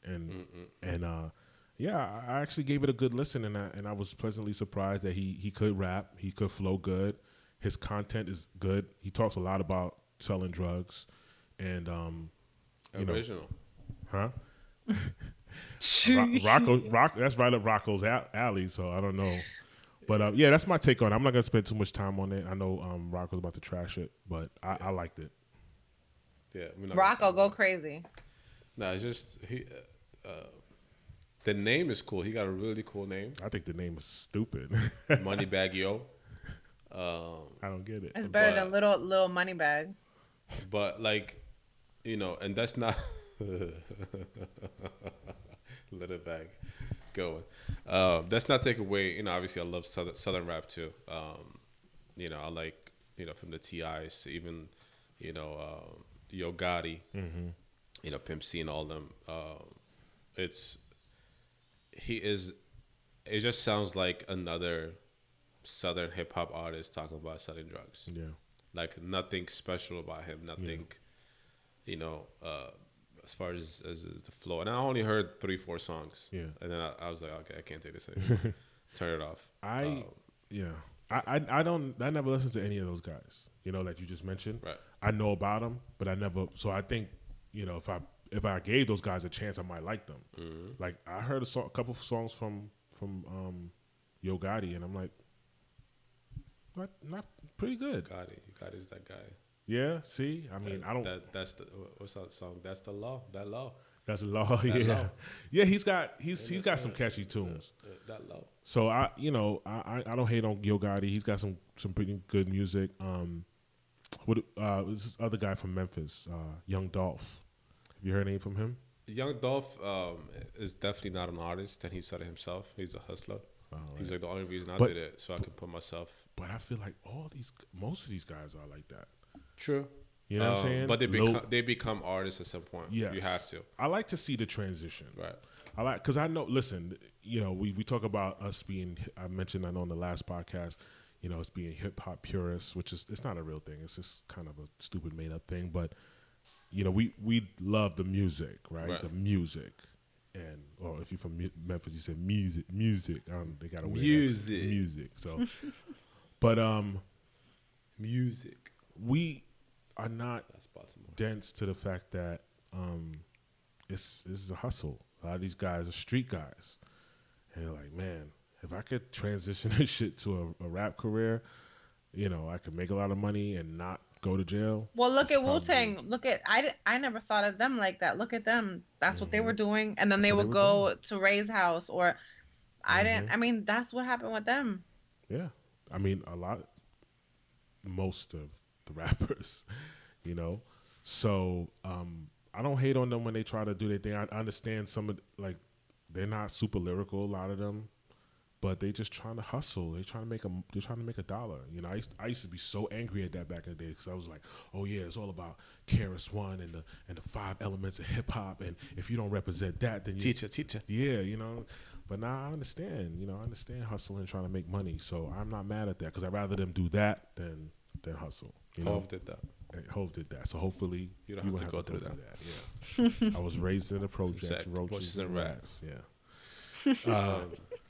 and and uh, yeah, I I actually gave it a good listen, and I and I was pleasantly surprised that he he could rap, he could flow good, his content is good. He talks a lot about selling drugs, and um, you know, Original. huh? Ro- Rocco, Rock, that's right up Rocco's alley. So I don't know, but uh, yeah, that's my take on it. I'm not gonna spend too much time on it. I know um, Rocco's about to trash it, but I, I liked it. Yeah. we're not gonna Rocco, go crazy. No, it's just he. Uh, uh, the name is cool. He got a really cool name, I think the name is stupid. Moneybagg Yo. Um, I don't get it. It's better But- than little little money bag. but like, you know, and that's not little bag going. Um, that's not take away. You know, obviously, I love southern, southern rap too. Um, you know, I like you know from the Ti's even you know um, Yo Gotti, you know Pimp C and all them. Um, it's he is. It just sounds like another southern hip hop artist talking about selling drugs Yeah, like nothing special about him nothing you know uh as far as, as as the flow and i only heard three four songs Yeah. and then i, I was like okay i can't take this anymore turn it off I Um, yeah. I, I I don't I never listened to any of those guys. You know, that you just mentioned. Right. I know about them, but I never. So I think you know if I if I gave those guys a chance, I might like them. Mm-hmm. Like I heard a, song, a couple of songs from from um, Yo Gotti, and I'm like, not not pretty good. Gotti, Gotti's that guy Yeah. See, I mean, that, I don't. that that's the what's that song that's the law that law that's a law. Yeah. law. Yeah. He's got he's he's got some catchy tunes. Uh, that law So I, you know, I, I don't hate on Yo Gotti. He's got some some pretty good music. Um, what uh, this other guy from Memphis, uh, Young Dolph. Have you heard anything from him? young dolph um is definitely not an artist and he said it himself he's a hustler Oh, he's like the only reason i But- did it so i can put myself But I feel like all these, most of these guys are like that. True You know what I'm Um, saying? but they become they become artists at some point Yes. you have to I like to see the transition. right I like because I know. Listen, you know, we, we talk about us being. I mentioned I know on the last podcast, you know, us being hip hop purists, which is it's not a real thing. It's just kind of a stupid made up thing. But you know, we we love the music, right? Right. The music, and or if you're from Memphis, you say music, music. Um, they got a weird Music. accent. music. So, but um, music we are not that's baltimore dense to the fact that um, it's this is a hustle. A lot of these guys are street guys, and they're like, man, if I could transition this shit to a, a rap career, you know, I could make a lot of money and not go to jail. Well, look It's at Wu probably- Tang. Look at I. I never thought of them like that. Look at them. That's what they were doing, and then Mm-hmm. That's they what they would were go to Ray's house, or I didn't. Mhm. I mean, that's what happened with them. Yeah, I mean, a lot, most of the rappers, you know. So um, I don't hate on them when they try to do their thing. I understand some of like they're not super lyrical, a lot of them, but they just trying to hustle. They trying to make a they're trying to make a dollar. You know, I used, I used to be so angry at that back in the day because I was like, oh yeah, it's all about KRS One and the and the five elements of hip hop, and if you don't represent that, then you teacher teacher yeah, you know. But now I understand, you know, I understand hustling, and trying to make money. So I'm not mad at that because I'd rather them do that than than hustle. You know, Hov did that And Hov did that. So hopefully You don't have won't to go through that. Yeah. I was raised in the projects, roaches, and and rats. Yeah. Uh,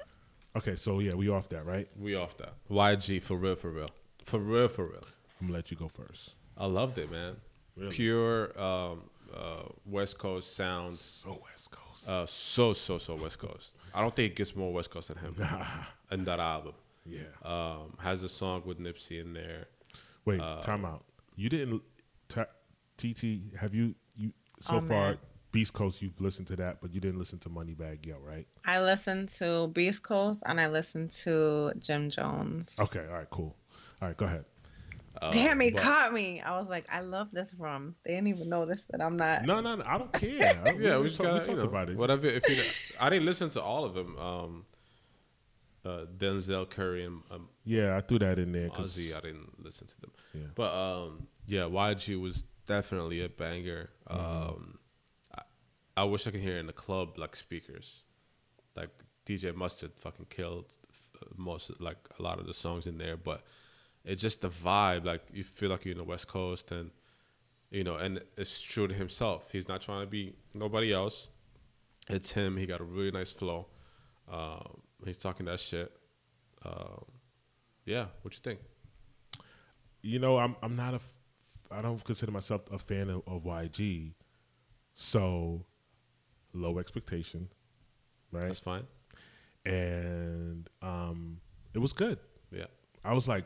okay, so yeah, we off that, right? we off that yg for real for real for real for real I'm gonna let you go first. i loved it man Really? pure um uh west coast sounds So West Coast. uh so so so west coast i don't think it gets more west coast than him in that album yeah. um has a song with nipsey in there Wait, uh, time out. You didn't. ta TT, have you you so Oh, far man. Beast Coast? You've listened to that, but you didn't listen to Moneybagg Yo, right? I listened to Beast Coast and I listened to Jim Jones. Okay, all right, cool. All right, go ahead. Uh, Damn, he but- caught me. I was like, I love this rum. They didn't even notice that I'm not. No, no, no I don't care. I- Yeah, we just talk- got talked you know, about it. Whatever. If you, I didn't listen to all of them. Um, uh, Denzel Curry and um, yeah, I threw that in there because Ozzy, I didn't listen to them. Yeah. But um, yeah, YG was definitely a banger. Mm-hmm. Um, I, I wish I could hear it in the club like speakers, like DJ Mustard fucking killed most like a lot of the songs in there. But it's just the vibe. Like you feel like you're in the West Coast, and you know, and it's true to himself. He's not trying to be nobody else. It's him. He got a really nice flow. Um, he's talking that shit. Um, yeah, what you think? you know, I'm I'm not a I don't consider myself a fan of, of YG, so low expectation, right? That's fine. And um, it was good. Yeah. I was like,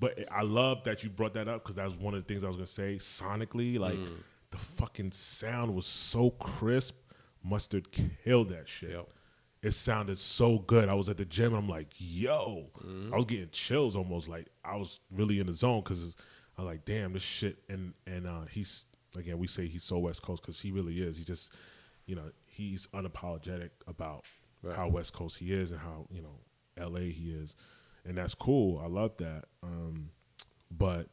but I love that you brought that up because that was one of the things I was gonna say. Sonically, like Mm. the fucking sound was so crisp. Mustard killed that shit. Yep. It sounded so good. I was at the gym. And I'm like, yo, Mm-hmm. I was getting chills almost. Like I was really in the zone because I'm like, damn, this shit. And and uh, he's again, we say he's so West Coast because he really is. He just, you know, he's unapologetic about Right. how West Coast he is and how you know L.A. he is, and that's cool. I love that. Um, but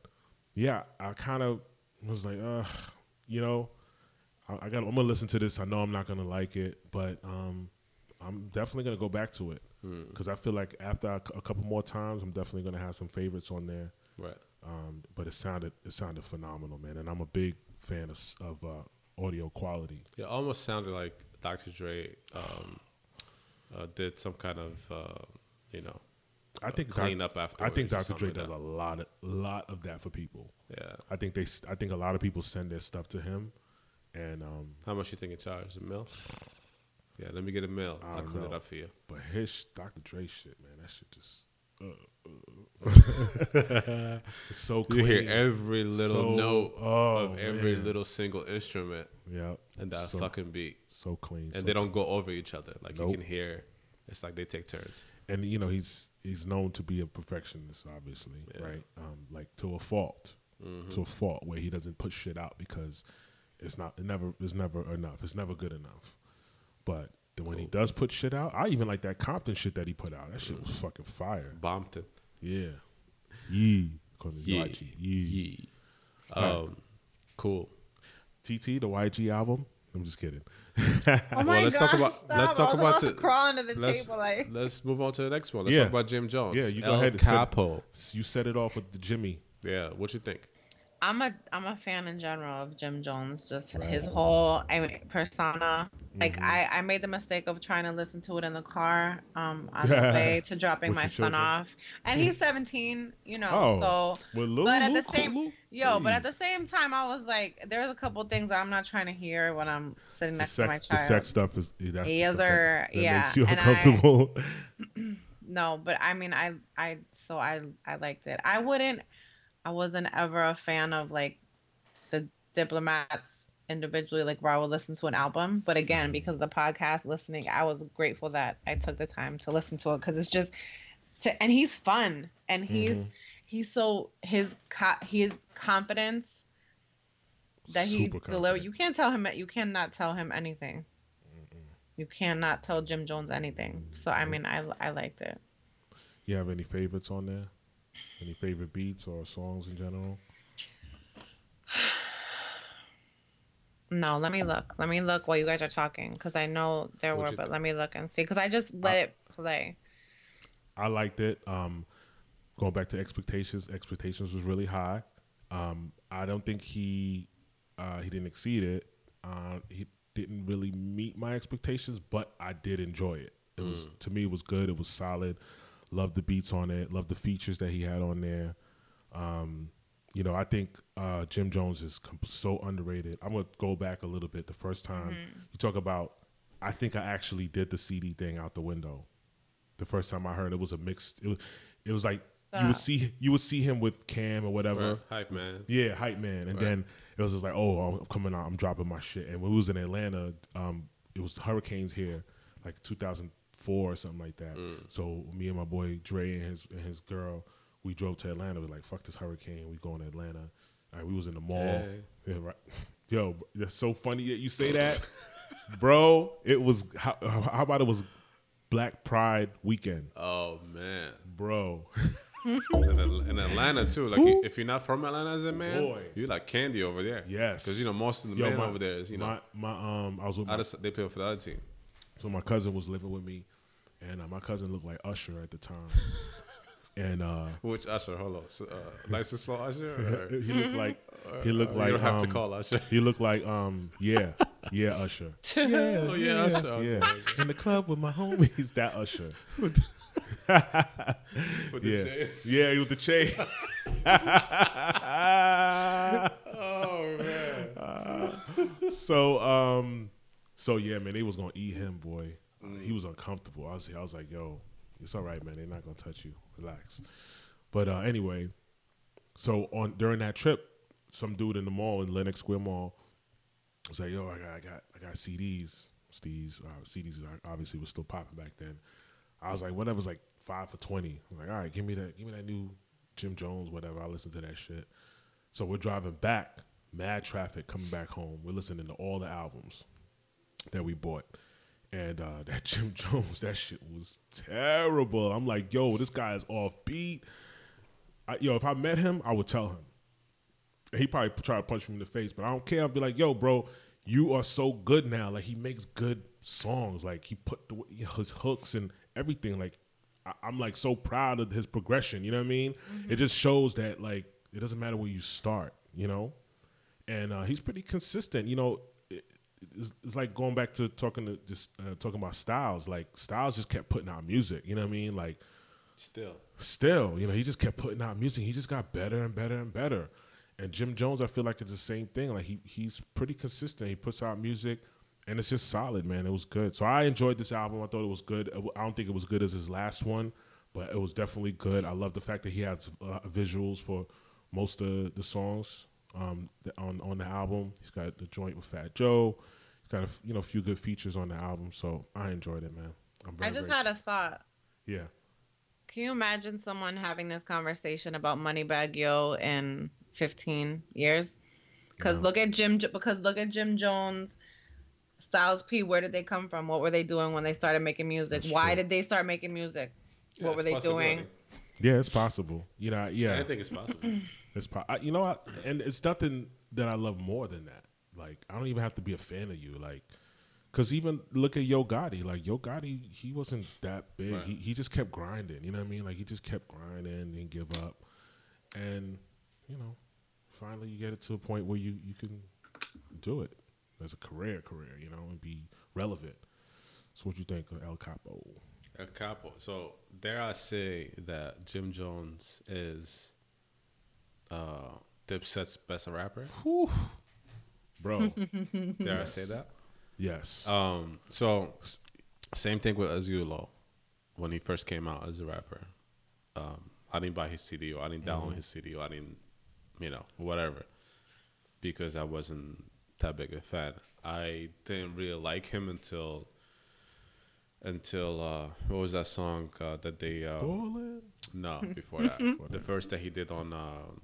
yeah, I kind of was like, uh, you know, I, I got. I'm gonna listen to this. I know I'm not gonna like it, but um, I'm definitely gonna go back to it Hmm. because I feel like after a, a couple more times, I'm definitely gonna have some favorites on there. Right. Um, but it sounded it sounded phenomenal, man, and I'm a big fan of, of uh, audio quality. It almost sounded like Dr. Dre um, uh, did some kind of, uh, you know, I think clean Doc- up after. I think Dr. Dre does a lot of lot of that for people. Yeah. I think they I think a lot of people send their stuff to him, and um, How much you think it charges? A mill? Yeah, let me get a mail. I'll clean it up for you. but his Dr. Dre shit, man, that shit just. Uh, it's so clean. You hear every little So- note oh, of every man. little single instrument yeah, and that so, fucking beat. so clean. And so they don't go over each other. Like Nope. you can hear, it's like they take turns. and you know he's he's known to be a perfectionist, obviously, Yeah. right? Um, like to a fault, Mhm. to a fault where he doesn't put shit out because it's not it never it's never enough. It's never good enough. But then when he does put shit out, I even like that Compton shit that he put out. That shit was fucking fire. Bompton. Yeah, yee, cause Yeah. YG. Yee. Yee. Right. Um, cool. TT, the YG album. I'm just kidding. Oh my let's god! talk about- stop. let's talk about to it. crawl the Let's, table. Like, let's move on to the next one. Let's Yeah. talk about Jim Jones. Yeah, you go El ahead and set- Capo. You set it off with the Jimmy. Yeah, what you think? I'm a I'm a fan in general of Jim Jones, just his whole I mean, persona. Like Mhm. I, I made the mistake of trying to listen to it in the car, um, on the way to dropping my son children. off, and he's 17, you know. Oh. So With Lil, But at the Luke, same- Luke, yo, but at the same time, I was like, there's a couple things I'm not trying to hear when I'm sitting the next to my sex, the sex stuff is that's the Yes, stuff that, that Yeah, makes you and I- No, but I mean, I I so I I liked it. I wouldn't. I wasn't ever a fan of like the diplomats individually, like where I would listen to an album. But again, because of the podcast listening, I was grateful that I took the time to listen to it because it's just to and he's fun and he's Mhm. he's so his co- his confidence that he Super deliver. confident. You can't tell him. You cannot tell him anything. You cannot tell Jim Jones anything. So I mean, I I liked it. You have any favorites on there? Any favorite beats or songs in general? No, let me look. Let me look while you guys are talking because I know there What'd were, but think? let me look and see because I just let it play. I liked it. Um, going back to expectations, expectations was really high. Um, I don't think he uh, he didn't exceed it. Uh, he didn't really meet my expectations, but I did enjoy it. It was to me, it was good. It was solid. Loved the beats on it. Love the features that he had on there. Um, you know, I think uh, Jim Jones is com- so underrated. I'm gonna go back a little bit. The first time you talk about, I think I actually did the CD thing out the window. The first time I heard it was a mixed. It was, it was like you would see you would see him with Cam or whatever. Right. Hype man. Yeah, hype man. And Right. then it was just like, oh, I'm coming out, I'm dropping my shit. And when we was in Atlanta, um, it was hurricanes here, like 2004 or something like that. Mm. So me and my boy Dre and his and his girl we drove to Atlanta. We are like, fuck this hurricane. We going to Atlanta. All right, we was in the mall. Yeah. Yeah, right. Yo, that's so funny that you say that, bro. It was how, how about it was Black Pride weekend, Oh man. bro. in, in Atlanta too. Like Who? if you're not from Atlanta as a man, Boy. you like candy over there. Yes. because you know most of the Yo, men my- over there is you know my my um I was with my, they play for the other team. so my cousin was living with me, and uh, my cousin looked like Usher at the time, and uh Which Usher? Hold on, so, uh, nice and slow Usher. Or, he looked like he looked Uh, like you don't have to um, call Usher. He looked like um yeah yeah Usher yeah Oh, yeah, Usher. Okay, yeah in the club with my homies that Usher With the yeah chain. yeah with the chain Oh man. so um so yeah man they was gonna eat him boy he was uncomfortable I was I was like yo it's all right man they're not gonna touch you relax but uh anyway so on during that trip some dude in the mall in Lenox Square Mall was like, "Yo, I got, I got, I got CDs. CDs, uh, CDs obviously was still popping back then." I was like, "Whatever." was like five for twenty. I'm like, "All right, give me that, give me that new Jim Jones, whatever." I listen to that shit. So we're driving back, mad traffic coming back home. We're listening to all the albums that we bought. And uh, that Jim Jones, that shit was terrible. I'm like, yo, this guy is off beat. I, yo, if I met him, I would tell him. And he probably try to punch me in the face, but I don't care. I'll be like, yo, bro, you are so good now. Like he makes good songs. Like he put the, his hooks and everything. Like I, I'm like so proud of his progression. You know what I mean? It just shows that like it doesn't matter where you start. You know, and uh, he's pretty consistent. You know, it's, it's like going back to talking to just uh, talking about Styles. Like Styles just kept putting out music. You know what I mean? Like Still. still, you know, he just kept putting out music. He just got better and better and better. And Jim Jones, I feel like it's the same thing. Like he he's pretty consistent. He puts out music, and it's just solid, man. It was good. So I enjoyed this album. I thought it was good. I don't think it was good as his last one, but it was definitely good. I love the fact that he has uh, visuals for most of the songs um, on on the album. He's got the joint with Fat Joe. He's got a f- you know a few good features on the album. So I enjoyed it, man. I'm very, I just very- had a thought. yeah. Can you imagine someone having this conversation about Moneybagg Yo in 15 years? Because No. look at Jim. Because look at Jim Jones, Styles P. Where did they come from? What were they doing when they started making music? That's Why true. did they start making music? Yeah, what were they possibility. doing? Yeah, it's possible. You know, yeah. I think it's possible. It's po- I, you know, I, and it's nothing that I love more than that. Like, I don't even have to be a fan of you. Like, cause even look at Yo Gotti. Like Yo Gotti, he wasn't that big. Right. He he just kept grinding. You know what I mean? Like he just kept grinding and give up. And you know, finally you get it to a point where you you can do it as a career, career. You know, and be relevant. So what you think of El Capo? A Capo. So dare I say that Jim Jones is uh, Dipset's best rapper? Whew. Bro, Dare I say that? yes. Um, so same thing with Azulo when he first came out as a rapper. Um, I didn't buy his CD or I didn't download his CD or I didn't, you know, whatever, because I wasn't that big a fan. I didn't really like him until until uh, what was that song uh, that they uh, no before that the first that he did on um,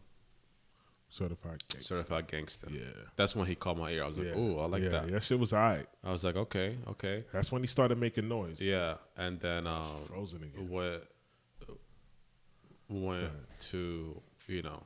Certified gangster. Certified Gangster. Yeah. That's when he caught my ear. I was like, yeah. "Oh, I like that. yeah, that." That shit was alright. I was like, "Okay, okay." That's when he started making noise. Yeah, and then um, Frozen again. went went to you know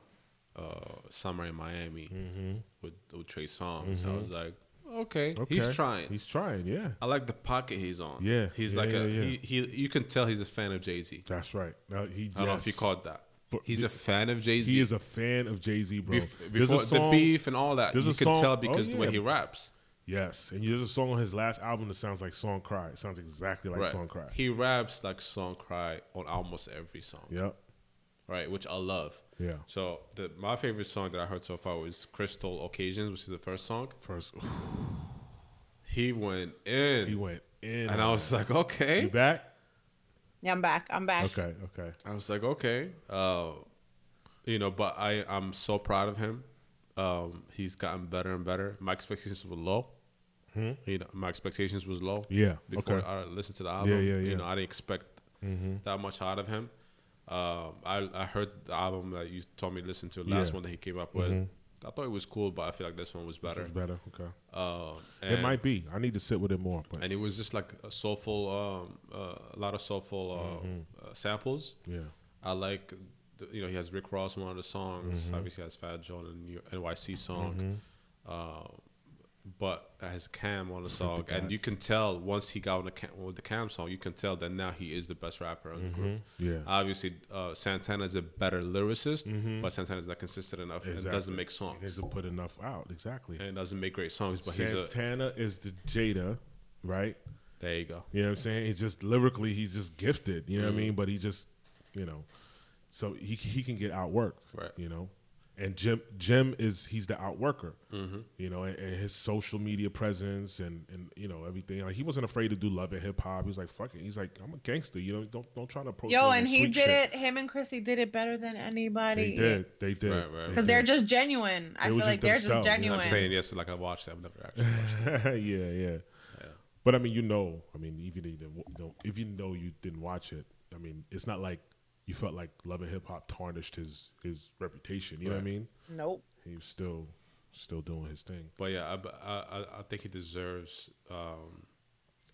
uh, summer in Miami Mm-hmm. with, with Trey Songz. I was like, okay, Okay. he's trying. He's trying. Yeah. I like the pocket he's on. Yeah, he's yeah, like a. He, he. You can tell he's a fan of Jay-Z. That's right. Now, he I don't know if you caught that. But He's a fan of Jay-Z. He is a fan of Jay-Z, bro. Bef- before song, the beef and all that, you can song- tell oh, because the way he raps. Yes, and there's a song on his last album that sounds like Song Cry. It sounds exactly like right. Song Cry. He raps like Song Cry on almost every song. Yep. Right, which I love. Yeah. So the my favorite song that I heard so far was Crystal Occasions, which is the first song. First, He went in. he went in. and on I was like, okay. "You back?" Yeah, I'm back. I'm back. Okay. Okay. I was like, okay. Uh, you know, but I I'm so proud of him. Um, he's gotten better and better. My expectations were low. You know, my expectations was low. Hmm? Yeah. Before okay. I listened to the album, yeah, yeah. yeah. you know, I didn't expect Mm-hmm. that much out of him. Um, I I heard the album that you told me to listen to, the last Yeah. one that he came up with. Mhm. I thought it was cool, but I feel like this one was better. It's better. Okay. Um, It might be. I need to sit with it more. But and it was just like a soulful, um, uh, a lot of soulful uh, Mhm. uh, samples. yeah. I like, the, you know, he has Rick Ross on one of the songs. Mhm. Obviously, has Fat Joe on the NYC song. Mhm. But has Cam on the song, and you can tell once he got on the Cam, with the Cam song, you can tell that now he is the best rapper in the group. Mhm. Yeah. Obviously, uh, Santana is a better lyricist, Mhm. but Santana is not consistent enough and doesn't make songs. He doesn't put enough out. Exactly. and doesn't make great songs. But he's a Santana is the Jada, right? there you go. You know what I'm saying? He's just lyrically, he's just gifted. You know what Mhm. I mean? But he just, you know, so he he can get outworked. Right. You know, and Jim Jim is he's the outworker. hmm You know, and, and his social media presence and and you know everything. Like he wasn't afraid to do love and hip hop. He was like, fuck it. He's like, I'm a gangster. You know, don't don't try to approach. Yo, and he did shit. it. Him and Chrissy did it better than anybody. They did. They did. Right, right. They Because they're just genuine. I They feel like they're just themselves, you know genuine. I'm saying yes, like I watched it. I've never actually watched it. yeah, yeah. Yeah. But I mean, you know, I mean, even if you didn't, you know, if you know you didn't watch it, I mean, it's not like you felt like Love and Hip Hop tarnished his his reputation. You know what I mean? Nope. He was still still doing his thing. But yeah, I, I, I- I think he deserves um,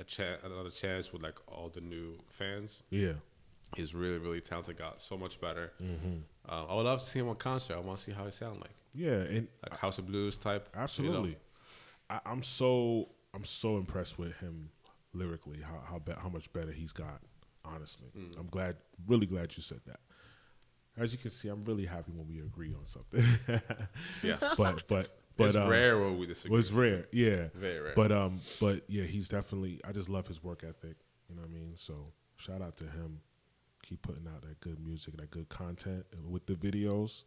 a chance, another chance with like all the new fans. Yeah. He's really, really talented. Got so much better. Mm-hmm. Um, I would love to see him on concert. I want to see how he sound like, Yeah, and like House of Blues type. you know? absolutely, I, I'm so I'm so impressed with him lyrically. How how be, how much better he's got. Honestly, Mm. I'm glad, really glad you said that. As you can see, I'm really happy when we agree on something. Yes. but but but it's um, rare when we disagree. was rare, yeah. Very rare. But um, but yeah, he's definitely. I just love his work ethic. You know what I mean? So shout out to him. Keep putting out that good music, that good content, and with the videos.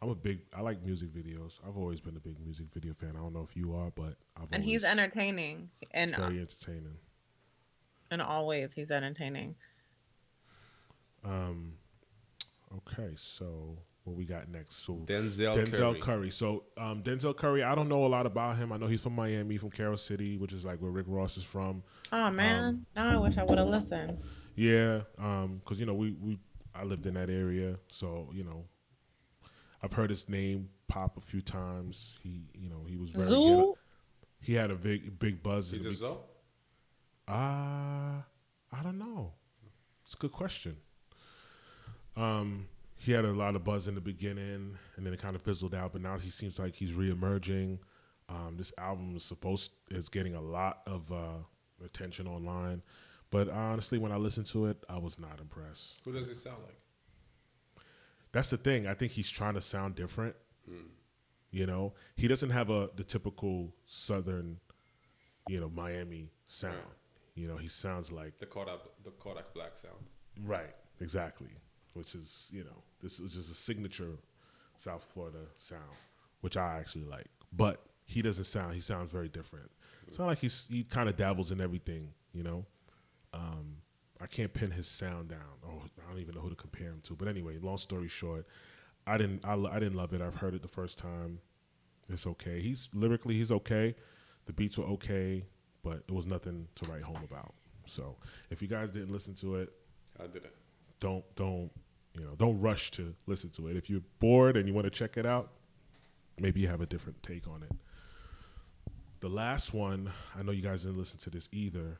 I'm a big. I like music videos. I've always been a big music video fan. I don't know if you are, but I've And he's entertaining. And uh, very entertaining. In all ways, he's entertaining. Um, okay, so what we got next? So Denzel, Denzel Curry. Curry. So um, Denzel Curry, I don't know a lot about him. I know he's from Miami, from Carol City, which is like where Rick Ross is from. Oh man, now I wish I would have listened. Yeah, because you know we we I lived in that area, so you know I've heard his name pop a few times. He you know he was very he had a, Zoo? he had a big big buzz. He's a the Zoe? Uh, I don't know. It's a good question. Um, he had a lot of buzz in the beginning, and then it kind of fizzled out. But now he seems like he's reemerging. Um, this album is supposed is getting a lot of uh, attention online, but honestly, when I listened to it, I was not impressed. Who does he sound like? That's the thing. I think he's trying to sound different. Mm. You know, he doesn't have a the typical Southern, you know, Miami sound. Right. You know, he sounds like The Kodak, the Kodak Black sound. Right, exactly. Which is, you know, this is just a signature South Florida sound, which I actually like. But he doesn't sound. He sounds very different. It's not like he's he kind of dabbles in everything, you know. Um, I can't pin his sound down. Oh, I don't even know who to compare him to. But anyway, long story short, I didn't I, I didn't love it. I've heard it the first time. It's okay. He's lyrically he's okay. The beats were okay, but it was nothing to write home about. So if you guys didn't listen to it, I didn't. don't don't you know don't rush to listen to it. If you're bored and you want to check it out, maybe you have a different take on it. The last one, I know you guys didn't listen to this either.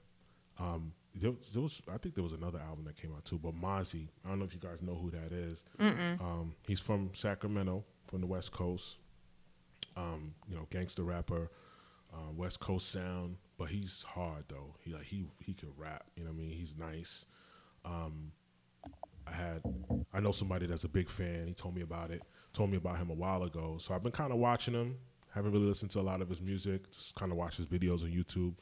Um, there, was- there was, I think there was another album that came out too, but Mozzy. I don't know if you guys know who that is. Um, he's from Sacramento, from the West Coast. Um, you know, gangster rapper, uh, West Coast sound, but he's hard though. He like he he can rap. You know what I mean? He's nice. Um, I had I know somebody that's a big fan. He told me about it. Told me about him a while ago. So I've been kind of watching him. Haven't really listened to a lot of his music. Just kind of watch his videos on YouTube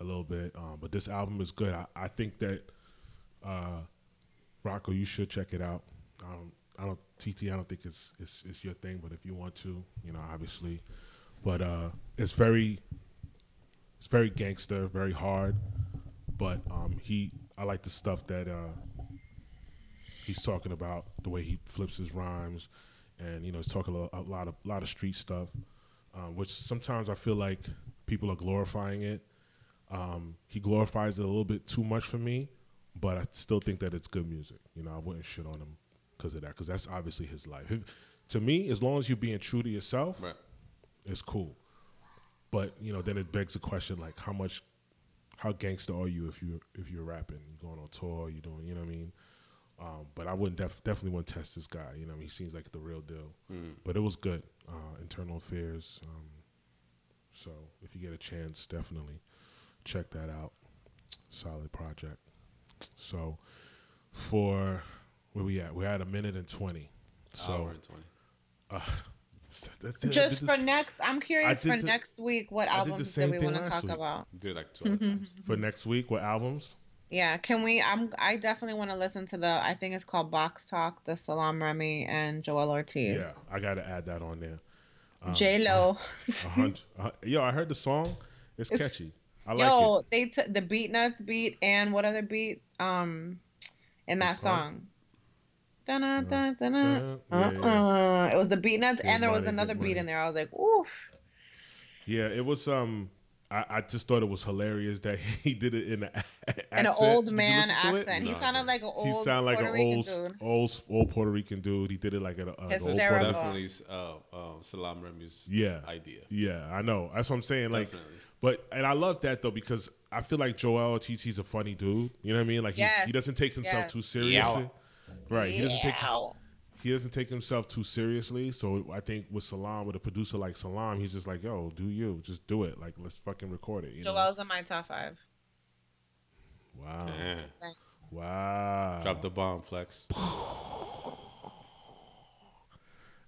a little bit. Um, but this album is good. I, I think that uh, Rocco, you should check it out. Um, I don't TT. I don't think it's, it's it's your thing, but if you want to, you know, obviously. But uh, it's very it's very gangster, very hard. But um, he, I like the stuff that uh, he's talking about, the way he flips his rhymes, and you know, he's talking a a lot of lot of street stuff, um, which sometimes I feel like people are glorifying it. Um, he glorifies it a little bit too much for me, but I still think that it's good music. You know, I wouldn't shit on him because of that, because that's obviously his life. If- to me, as long as you're being true to yourself, Right. it's cool. But you know, then it begs the question like, how much, how gangster are you if you if you're rapping, you going on tour, you doing, you know what I mean? Um, but I wouldn't def- definitely wouldn't test this guy. You know, I mean? he seems like the real deal. Mm. But it was good. Uh, internal affairs. Um, so if you get a chance, definitely check that out. Solid project. So for where we at? We're at a minute and twenty. So Hour and twenty. uh, that's it. Just for this- next, I'm curious for the- next week. What I did albums same do we want to talk week. about? Did like two times. for next week. What albums? Yeah, can we? I'm. I definitely want to listen to the. I think it's called Box Talk, the Salaam Remi and Joell Ortiz. Yeah, I got to add that on there. Um, J Lo. a uh, yo, I heard the song. It's, It's- catchy. I like Yo, it. they took the Beatnuts beat and what other beat? Um, in that Which part? song. Dun, dun, dun, dun, Uh, yeah, yeah. uh-uh. It was the Beatnuts, Get and there was another beat in there. I was like, oof. Yeah, it was. Um, I, I just thought it was hilarious that he did it in a, An accent. old man listen to accent. He No, sounded like an He old sounded like Puerto an Rican old, dude. old, old Puerto Rican dude. He did it like a, a like an old Hysterical. Puerto Definitely uh, uh, Salaam Remi's Yeah, idea. yeah, I know. That's what I'm saying. Like, Definitely. but and I love that though because I feel like Joell Ortiz, he's a funny dude. You know what I mean? Like, he's, Yes. he doesn't take himself Yes. too seriously. Right. He doesn't take he doesn't take himself too seriously. So I think with Salaam, with a producer like Salaam, he's just like, yo, do you just do it? Like, let's fucking record it. You know? Joell's in my top five. Wow. Damn. Wow. Drop the bomb, Flex.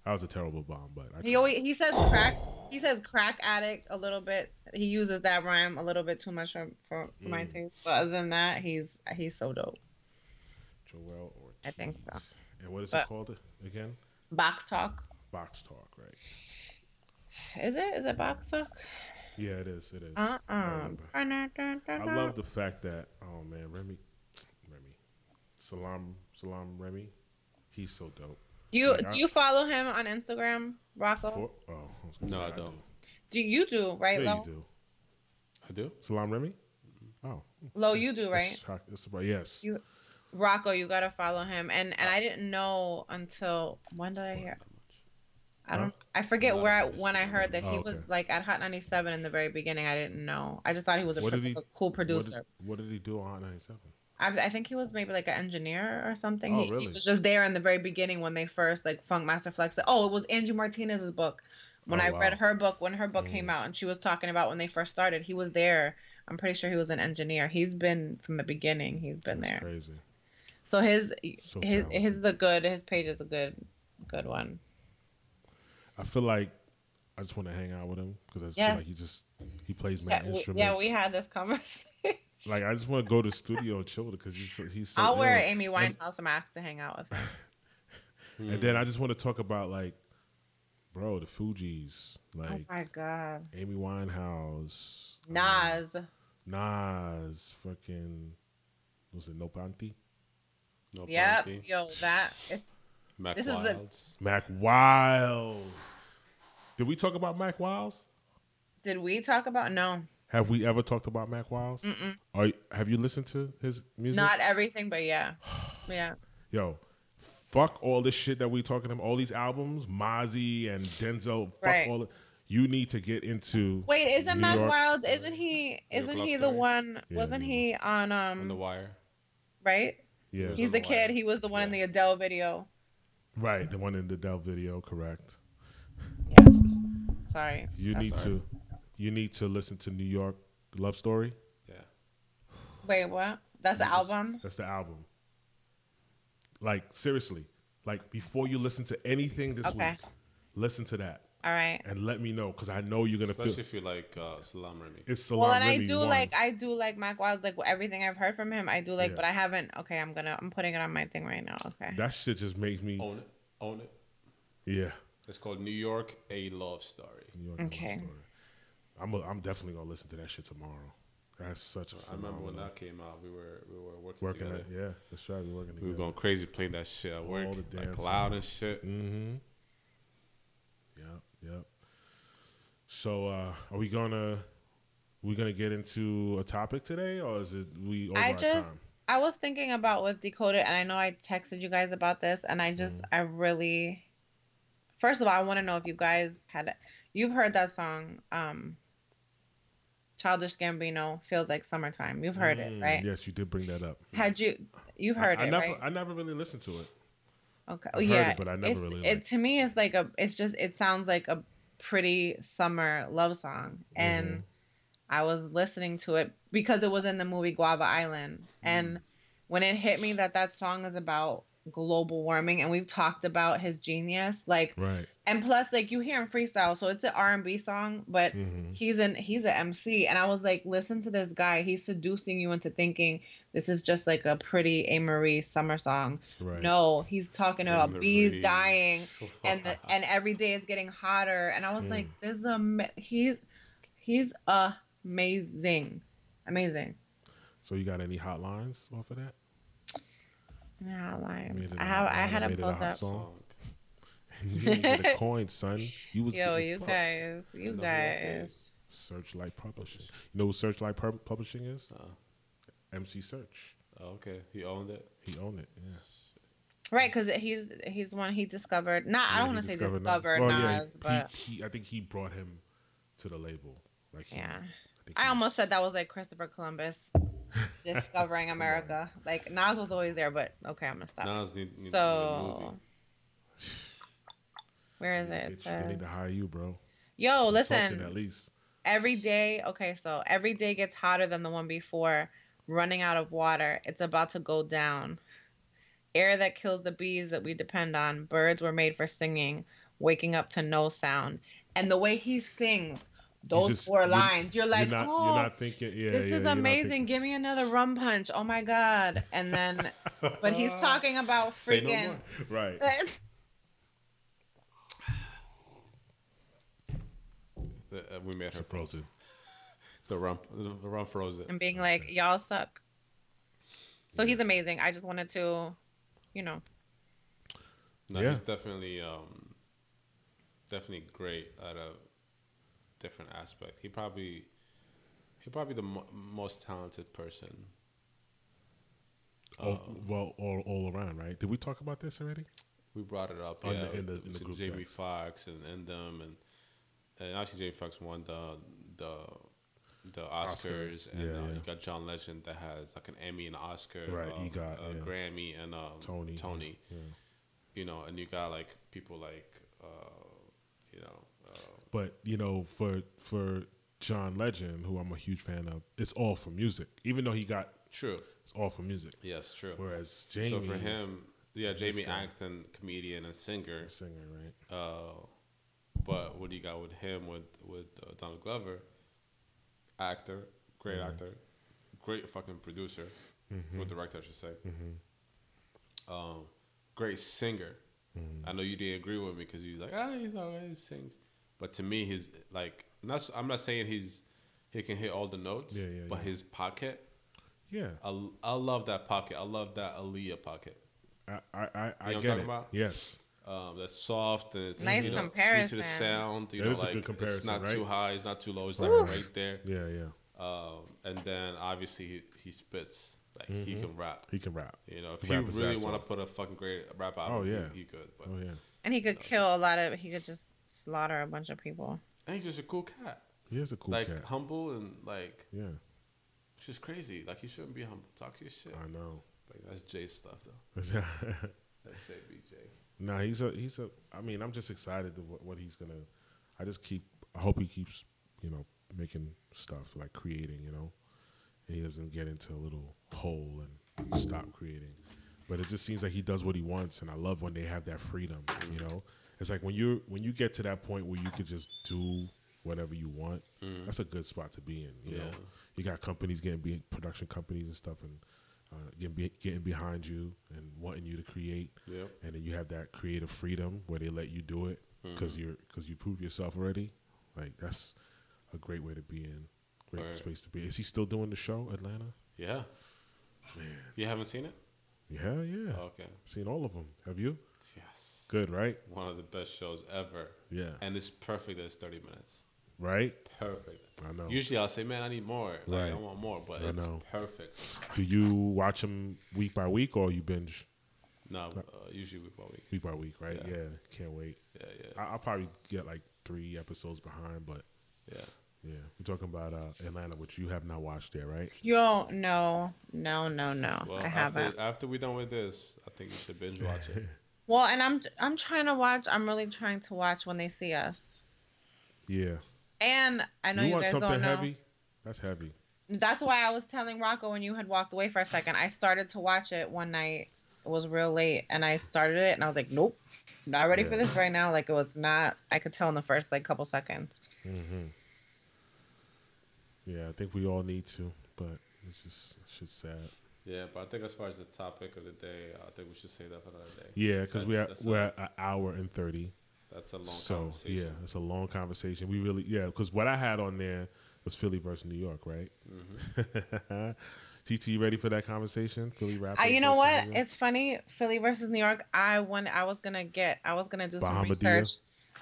That was a terrible bomb, but I He always he says crack. He says crack addict a little bit. He uses that rhyme a little bit too much for, for my Mm. taste. But other than that, he's he's so dope. Joell Ortiz. I think so. And what is But- it called again? Box talk. Box Talk, right? Is it? Is it box talk? Yeah, it is. It is. Uh I uh remember. I love the fact that oh man, Remi, Remi, Salaam, Salaam Remi, he's so dope. You Like, I- do you follow him on Instagram, Rocco? For- oh, I was No, say I do. don't. Do you do right, Yeah, Lo? you do. I do. Salaam Remi. Oh, Lo, you do right. That's shock- that's yes. You- Rocco, you gotta follow him. And and I didn't know until when did I hear? I don't. I forget where I, when I heard that he Oh, was like at Hot 97 in the very beginning. I didn't know. I just thought he was a, pro- he- a cool What producer. did, what did he do on Hot 97? I, I think he was maybe like an engineer or something. Oh, he, he was just there in the very beginning when they first like Funkmaster Flex. Oh, it was Angie Martinez's book. When Oh, I read her book, when her book Mm. came out, and she was talking about when they first started, he was there. I'm pretty sure he was an engineer. He's been from the beginning. He's been there. That's there. crazy. So his So his talented. his is a good. His page is a good good one. I feel like I just want to hang out with him because I just Yes. feel like he just he plays Yeah, mad we, yeah, we had this conversation. like I just want to go to the studio and chill because he's so, he's so. I'll wear ill. Amy And- Winehouse mask to hang out with him. And then I just want to talk about like, bro, the Fugees, oh like my god, Amy Winehouse, um, Nas. Nas, fucking, was it No Panty? No Yep, Panty. yo, that. Mac this is the- Wilds. Mack Wilds. Did we talk about Mack Wilds? did we talk about? No, Have we ever talked about Mack Wilds? Mm-mm. Are you- have you listened to his music? not everything, but yeah, yeah. Yo, fuck all this shit that we talking about. All these albums, Mozzy and Denzel. Fuck Right. all. It. You need to get into. Wait, isn't New Mac York- Wild? Isn't he? Isn't he the Story? one? Yeah, wasn't he on On the um? wire. Right. Yeah, He's on the The kid. Wire. He was the one in the Adele video. right. The one in the Dell video, correct. Yes. Sorry. You That's need sorry. to. You need to listen to New York Love Story. Yeah. Wait, what? That's the album. That's the album. Like seriously, like before you listen to anything this Okay. week, listen to that All right. and let me know because I know you're gonna Especially feel if you like uh, Salaam Remi. it's Salaam well, and I do one. like I do like Mack Wild. Like everything I've heard from him, I do like, Yeah. but I haven't. Okay, I'm gonna. I'm putting it on my thing right now. Okay. that shit just makes me Own it. Own it. yeah. It's called New York: A Love Story. New York a Love Story. I'm a, I'm definitely gonna listen to that shit tomorrow. That's such a I remember when that came out. We were we were working, working together. at yeah, that's right. We're working We together. were going crazy playing that shit at work, All the damn like loud time. and shit. Mm-hmm. Yep, yep. So uh are we gonna we gonna get into a topic today or is it we over I our just- time? I was thinking about with Decoded, and I know I texted you guys about this, and I just, Mhm. I really, first of all, I want to know if you guys had, you've heard that song, um, Childish Gambino, "Feels Like Summertime." You've heard it, Mm, right? Yes, you did bring that up. Had you, you've I- heard I, it, never, right? I never really listened to it. Okay. I've yeah. it, but I never it's, really it to me it's like a it's just it sounds like a pretty summer love song. And Mhm. I was listening to it because it was in the movie Guava Island. And Mm. when it hit me that that song is about global warming and we've talked about his genius like Right. and plus like you hear him freestyle so it's an R&B song but hmm he's an he's an MC and I was like listen to this guy he's seducing you into thinking this is just like a pretty A Marie summer song Right. no, he's talking about bees dying and the, and every day is getting hotter. And I was Mm. like, this is a he's he's amazing, amazing. So you got any hotlines off of that? Yeah, like Made it I a have I had it a pulled hot up. song. you didn't get a coin, son. You was Yo, you fucked. guys, you know who that guys. Serchlite Publishing. You know who Searchlight Pub- Publishing is? Uh, MC Serch. oh, okay, he owned it. He owned it. Yeah. Right, because he's he's one he discovered. Not I don't want to say discovered discovered Well, yeah, Nas, he- but he, I think he brought him to the label. Like he- yeah. think I almost said that was like Christopher Columbus discovering Come on. America. Like Nas was always there, but okay, I'm gonna stop. Nas need, need, need So movie. where is it? It They, they need to hire you, bro. Yo, listen. at least. Every day, okay, so every day gets hotter than the one before. Running out of water. It's about to go down. Air that kills the bees that we depend on. Birds were made for singing. Waking up to no sound. And the way he sings those just- 4 you're- lines, you're like, you're not, oh, you're not thinking. Yeah, this yeah, is amazing. Give me another rum punch. Oh my god. And then, but he's talking about Say no freaking. right. The, uh, we made her frozen. The rum, the rum frozen. and being like, y'all suck. So he's amazing. I just wanted to, you know, No, Yeah. he's definitely, um, definitely great at a different aspect. He probably, he probably the mo- most talented person. All, Um, well, all, all around, right? Did we talk about this already? we brought it up, On yeah, the- in the- in the group Jamie text. Foxx and, and them, and and actually Jamie Foxx won the the the Oscar. Oscars, and Yeah, uh, yeah. you got John Legend that has like an Emmy and Oscar, Right, uh, he got, a yeah. Grammy and um, Tony. Tony, you know, and you got like people like uh, you know. But you know, for for John Legend, who I'm a huge fan of, it's all for music. Even though he got, True. it's all for music. Yes, true. Whereas Jamie, So for him, yeah, Jamie. Acton, comedian and singer. singer, right? Uh, but what do you got with him with with uh, Donald Glover? Actor, great Mhm. actor, great fucking producer, Mm-hmm. or director, I should say. hmm Um, great singer. hmm I know you didn't agree with me because you was like, ah, he's always sings. But to me, he's like, not. s- I'm not saying he's he can hit all the notes. Yeah, yeah, But yeah. his pocket, Yeah, I, I love that pocket. I love that Aaliyah pocket. I I I, I what I'm get talking it. about? Yes, Um, that's soft and it's Nice you know, sweet to the sound. You That know, is a like good comparison, it's not right? too high, it's not too low. It's like right there. yeah, yeah. Um, and then obviously he, he spits like he Mhm. can rap. He can rap. You know, if He you really want to put a fucking great rap album, Oh, yeah. he, he could. But Oh yeah, and he could kill a lot of. He could just slaughter a bunch of people. and he's just a cool cat, he is a cool like cat. Like humble and like Yeah, it's just crazy. Like he shouldn't be humble. Talk to your shit. I know. Like that's Jay's stuff though. nah, That's JBJ. he's a he's a. I mean, I'm just excited to what, what he's gonna. I just keep. I hope he keeps, you know, making stuff like creating, you know, and he doesn't get into a little hole and stop creating. But it just seems like he does what he wants, and I love when they have that freedom. You know, it's like when you when you get to that point where you could just do whatever you want. Mm. That's a good spot to be in. You Yeah. know, you got companies getting be production companies and stuff, and uh, getting be, getting behind you and wanting you to create Yep. and then you have that creative freedom where they let you do it because Mhm. you're because you prove yourself already. Like that's a great way to be in. Great Right. space to be. Is he still doing the show, Atlanta? Yeah. Man, You haven't seen it? yeah, yeah. Okay. Seen all of them. Have you? Yes. Good, right? One of the best shows ever. Yeah, And it's perfect that it's 30 minutes. right? Perfect. I know. Usually I'll say, man, I need more. Like, I want more, but I it's know. perfect. Do you watch them week by week or you binge No, uh, usually week by week. week by week? Right? Yeah. Yeah. Can't wait. Yeah, yeah, I, I'll probably get like three episodes behind, but yeah. yeah, we're talking about uh, Atlanta, which you have not watched yet, right? Yo, no, no, no, no. Well, I after haven't. after we're done with this, I think you should binge watch it. Well, and I'm I'm trying to watch. I'm really trying to watch when they see us. Yeah. And I know you you, want guys something don't know. heavy? That's heavy. That's why I was telling Rocco when you had walked away for a second. I started to watch it one night. It was real late, and I started it, and I was like, "Nope, not ready for this right now." Like it was not. I could tell in the first like couple seconds. Mm-hmm. Yeah, I think we all need to, but it's just it's just sad. Yeah, but I think as far as the topic of the day, I think we should save that for another day. Yeah, because we are That's- that's we're a- at an hour and thirty. That's a long So conversation. yeah, it's a long conversation. We really yeah, because what I had on there was Philly versus New York, right? Mm-hmm. TT, you ready for that conversation? Philly Raptors. Uh, you know versus what? New York? It's funny. Philly versus New York. I want. I was gonna get. I was gonna do some Bahamadia? research.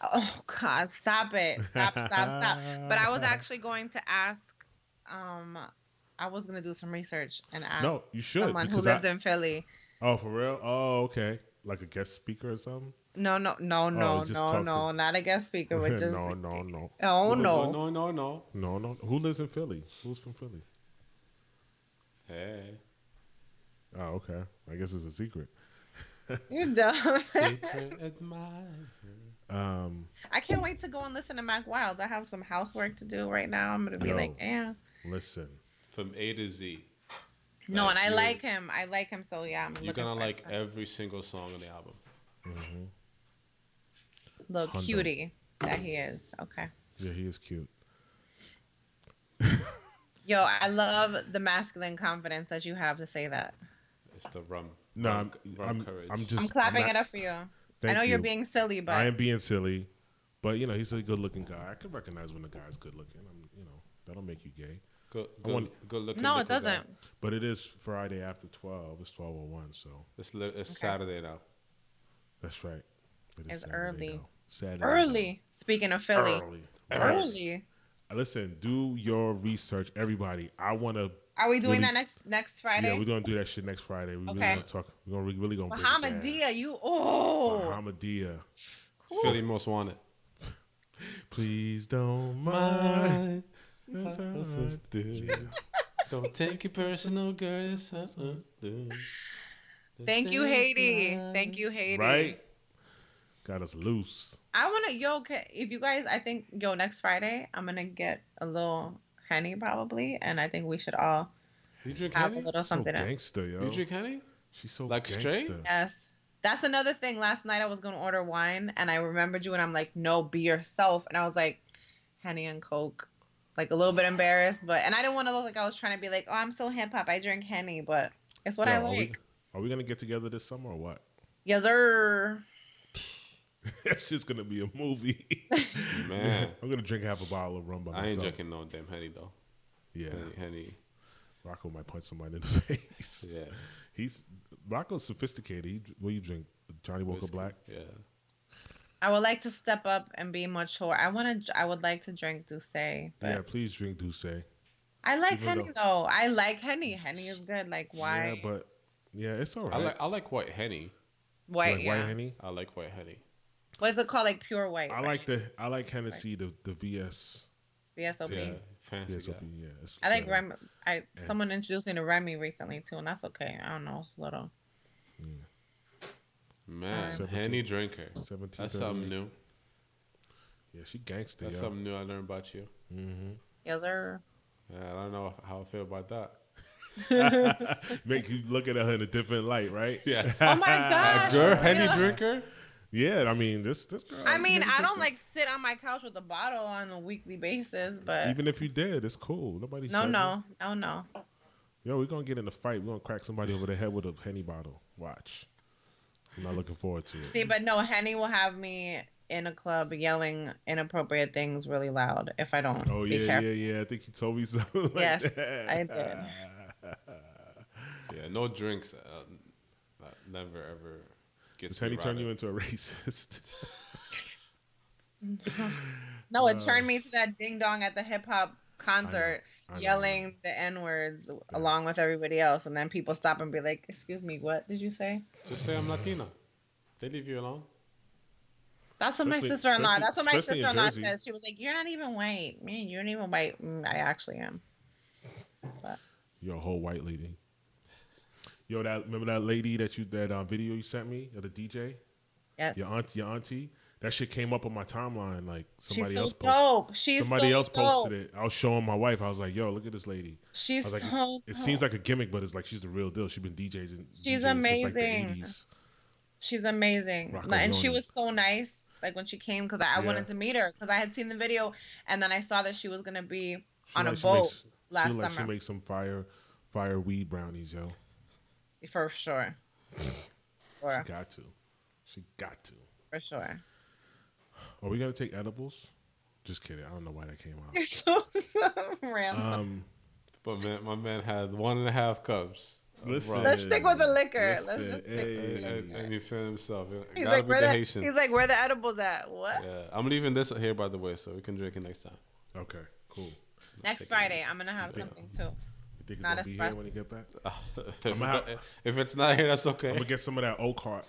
Oh God! Stop it! Stop! Stop! Stop! But I was actually going to ask. Um, I was gonna do some research and ask no, you should. someone who lives I- in Philly. Oh, for real? Oh, okay. Like a guest speaker or something? No, no, no, no, just no, talk to- no, not a guest speaker, but just no, no, no, Oh no, no. no, no, no. no, no. Who lives in Philly? Who's from Philly? Hey, Oh, okay. I guess it's a secret. You're dumb. secret admirer. Um, I can't wait to go and listen to Mack Wilds. I have some housework to do right now. I'm gonna be Yo. like, yeah. listen. From A to Z. No, Like, and I you're- like him. I like him, so yeah, I'm You're gonna for like stuff. every single song on the album. hmm little Hundo. cutie that he is. Okay. Yeah, he is cute. Yo, I love the masculine confidence that you have to say that. It's the rum. No, rum, I'm, rum I'm, courage. I'm just. I'm clapping not- it up for you. I know you. you're being silly, but I am being silly, but you know he's a good-looking guy. I can recognize when a guy's good-looking. I'm, you know, that'll make you gay. Good, I good, want- good looking. no, it doesn't. But it is Friday after twelve. It's twelve oh one, so It's, li- it's Okay. Saturday now. that's right. It is It's Saturday, early. though. Saturday. Early. Speaking of Philly, Early. early. Listen, do your research, everybody. I want to. Are we doing Really- that next next Friday? Yeah, we're gonna do that shit next Friday. We're Okay. gonna talk. We're gonna really gonna. break it down. Bahamadia, you oh. Bahamadia. Philly most wanted. Please don't mind. Don't take it personal, girl. It's. Thank you, Haiti. Thank you, Haiti. Right? Got us loose. I want to, yo, if you guys, I think, yo, next Friday, I'm going to get a little honey probably. And I think we should all You drink have a little something. else. gangster, yo. You drink honey? She's so Like gangster. straight? Yes. That's another thing. Last night I was going to order wine and I remembered you and I'm like, no, be yourself. And I was like, honey and Coke. Like a little bit embarrassed, but, and I didn't want to look like I was trying to be like, oh, I'm so hip hop. I drink henny, but it's what Yo, I are we- like. Are we gonna get together this summer or what? Yes, sir. It's just gonna be a movie. Man. I'm gonna drink half a bottle of rum by I ain't drinking no damn honey though. Yeah, Henny, henny. Rocco might punch somebody in the face. Yeah. he's Rocco's sophisticated. He, what you drink? Johnnie Walker Whiskey. Black. Yeah. I would like to step up and be mature. I want to. I would like to drink D'ussé, but Yeah, please drink D'ussé. I like Even Henny though. I like Henny. Henny is good. Like why? Yeah, but yeah, it's all right. I like I like white henny. white. like yeah. white henny. I like white henny. What is it called? Like pure white. I right? like the I like Hennessy the the VS. VSOP. Yeah. Fancy VSOP. guy. Yeah, I like better. Remy. I someone introduced me to Remy recently too, and that's okay. I don't know. It's a little. Man, Alright. henny drinker. 17, That's something new. Yeah, she gangster. That's yo. something new I learned about you. Mm-hmm. Yes, sir. Yeah, I don't know how I feel about that. Make you look at her in a different light, right? Yes. Oh my A gosh. girl for henny real? drinker? Yeah, I mean this this girl. I mean, I don't like sit on my couch with a bottle on a weekly basis, but Even if you did, it's cool. Nobody's no, judging. no, no, no. Yo, we're gonna get in a fight. We're gonna crack somebody over the head with a henny bottle. Watch. I'm not looking forward to it. See, but no, Henny will have me in a club yelling inappropriate things really loud if I don't Oh be yeah, careful. yeah, yeah. I think you told me something like Yes, that. I did. Yeah, no drinks. Uh, never ever gets Does Henny me turn you riled. into a racist? No, it Uh, turned me to that ding dong at the hip hop concert, I know, I yelling the n words along with everybody else, and then people stop and be like, "Excuse me, what did you say?" Just say I'm Latina. They leave you alone. That's what my sister-in-law. That's what my sister-in-law says. She was like, "You're not even white. Man, you're not even white. Mm, I actually am." You're a whole white lady. Yo, that remember that lady that you that uh, video you sent me of the DJ, Yes. your aunt, your auntie. That shit came up on my timeline. Like somebody She's so else posted. dope. She's somebody so else posted dope. it. I was showing my wife. I was like, "Yo, look at this lady." She's I was like, so. it's- "It seems like a gimmick, but it's like she's the real deal. She's been DJs. In, She's DJs Since like the amazing. 80s. She's amazing. Rocco and she was so nice. Like when she came, because I, I Yeah. wanted to meet her because I had seen the video, and then I saw that she was gonna be She on a like- she boat makes- last she like she summer. makes some fire, fire weed brownies, yo. for sure. She got to. She got to. for sure. Are we gonna take edibles? Just kidding. I don't know why that came out. You're so random. Um, But man, my man had one and a half cups. Listen. Let's stick with the liquor. Listen, Let's just stick hey. with and, the liquor. and he feeling himself. It He's gotta like, where the the, Haitian. he's like, where the edibles at? What? Yeah, I'm leaving this here by the way, so we can drink it next time. okay, cool. Next Take Friday, I'm gonna have something too. You think it's Not gonna be here when you get back? if, it's not, if it's not here, that's okay. I'm gonna get some of that oak heart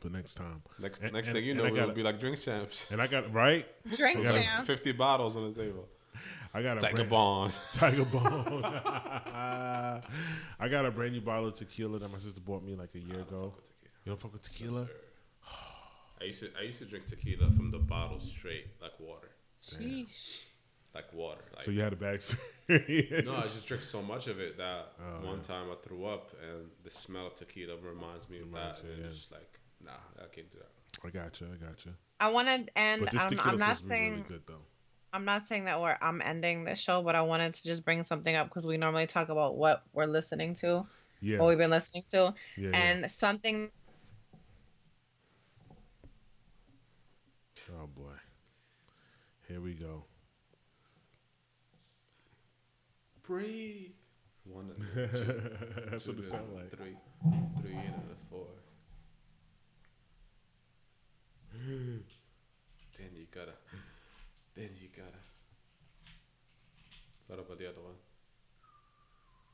for next time. next And- next and- thing you know, I we'll gotta- be like drink champs. And I got right. Drink I gotta- 50 bottles on the table. I got a Take a brand, bond. Tiger Bone. I got a brand new bottle of tequila that my sister bought me like a year ago. You don't fuck with tequila? I used to I used to drink tequila from the bottle straight, like water, Sheesh. like water. Like, So you had a bad experience. no, I just drank so much of it that Oh, one yeah. time I threw up, and the smell of tequila reminds me of Reminds that. you, and yeah. it's just like, nah, I can't do that. I got you. I got you. I want to end. But this I'm, tequila I'm not supposed to be saying really good though. I'm not saying that we're I'm ending the show, but I wanted to just bring something up because we normally talk about what we're listening to, Yeah. what we've been listening to, yeah, yeah. and something. Oh boy. Here we go. Breathe. One, and two, That's what two it to sounds like. Three, three and a four. then you gotta, then you gotta. What about the other one?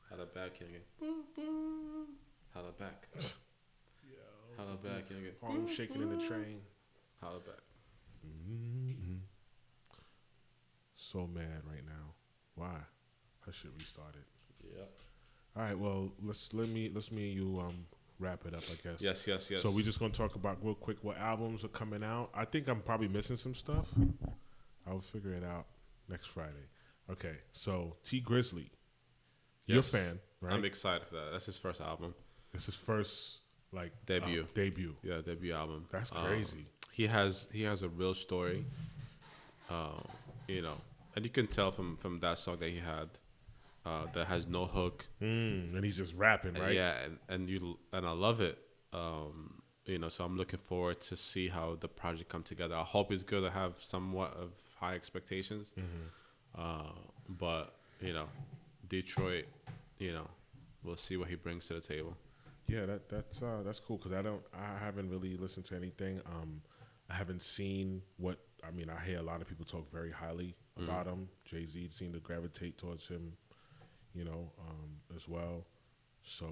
Holla back, youngin. Boom, boom. Holla back. Holla back, youngin. Harlem shaking in the train. Holla back. mm So mad right now. Why? I should restart it. Yep. All right. Well, let's let me let's me and you um wrap it up. I guess. Yes, yes, yes. So we're just gonna talk about real quick what albums are coming out. I think I'm probably missing some stuff. I'll figure it out next Friday. Okay. So Tee Grizzley, you're a fan, right? I'm excited for that. That's his first album. it's his first like Debut. uh, debut. Yeah, debut album. That's Um, crazy. he has he has a real story. Um, you know, and you can tell from from that song that he had uh, that has no hook. Mm, and he's just rapping, And right? Yeah, and, and you and I love it. Um, you know, so I'm looking forward to see how the project come together. I hope it's good. I have somewhat of high expectations. Mm-hmm. Uh, but you know, Detroit, you know, we'll see what he brings to the table. Yeah, that that's uh, that's cool because I don't I haven't really listened to anything. Um, I haven't seen what I mean. I hear a lot of people talk very highly about him. Jay-Z seemed to gravitate towards him, you know, um, as well. So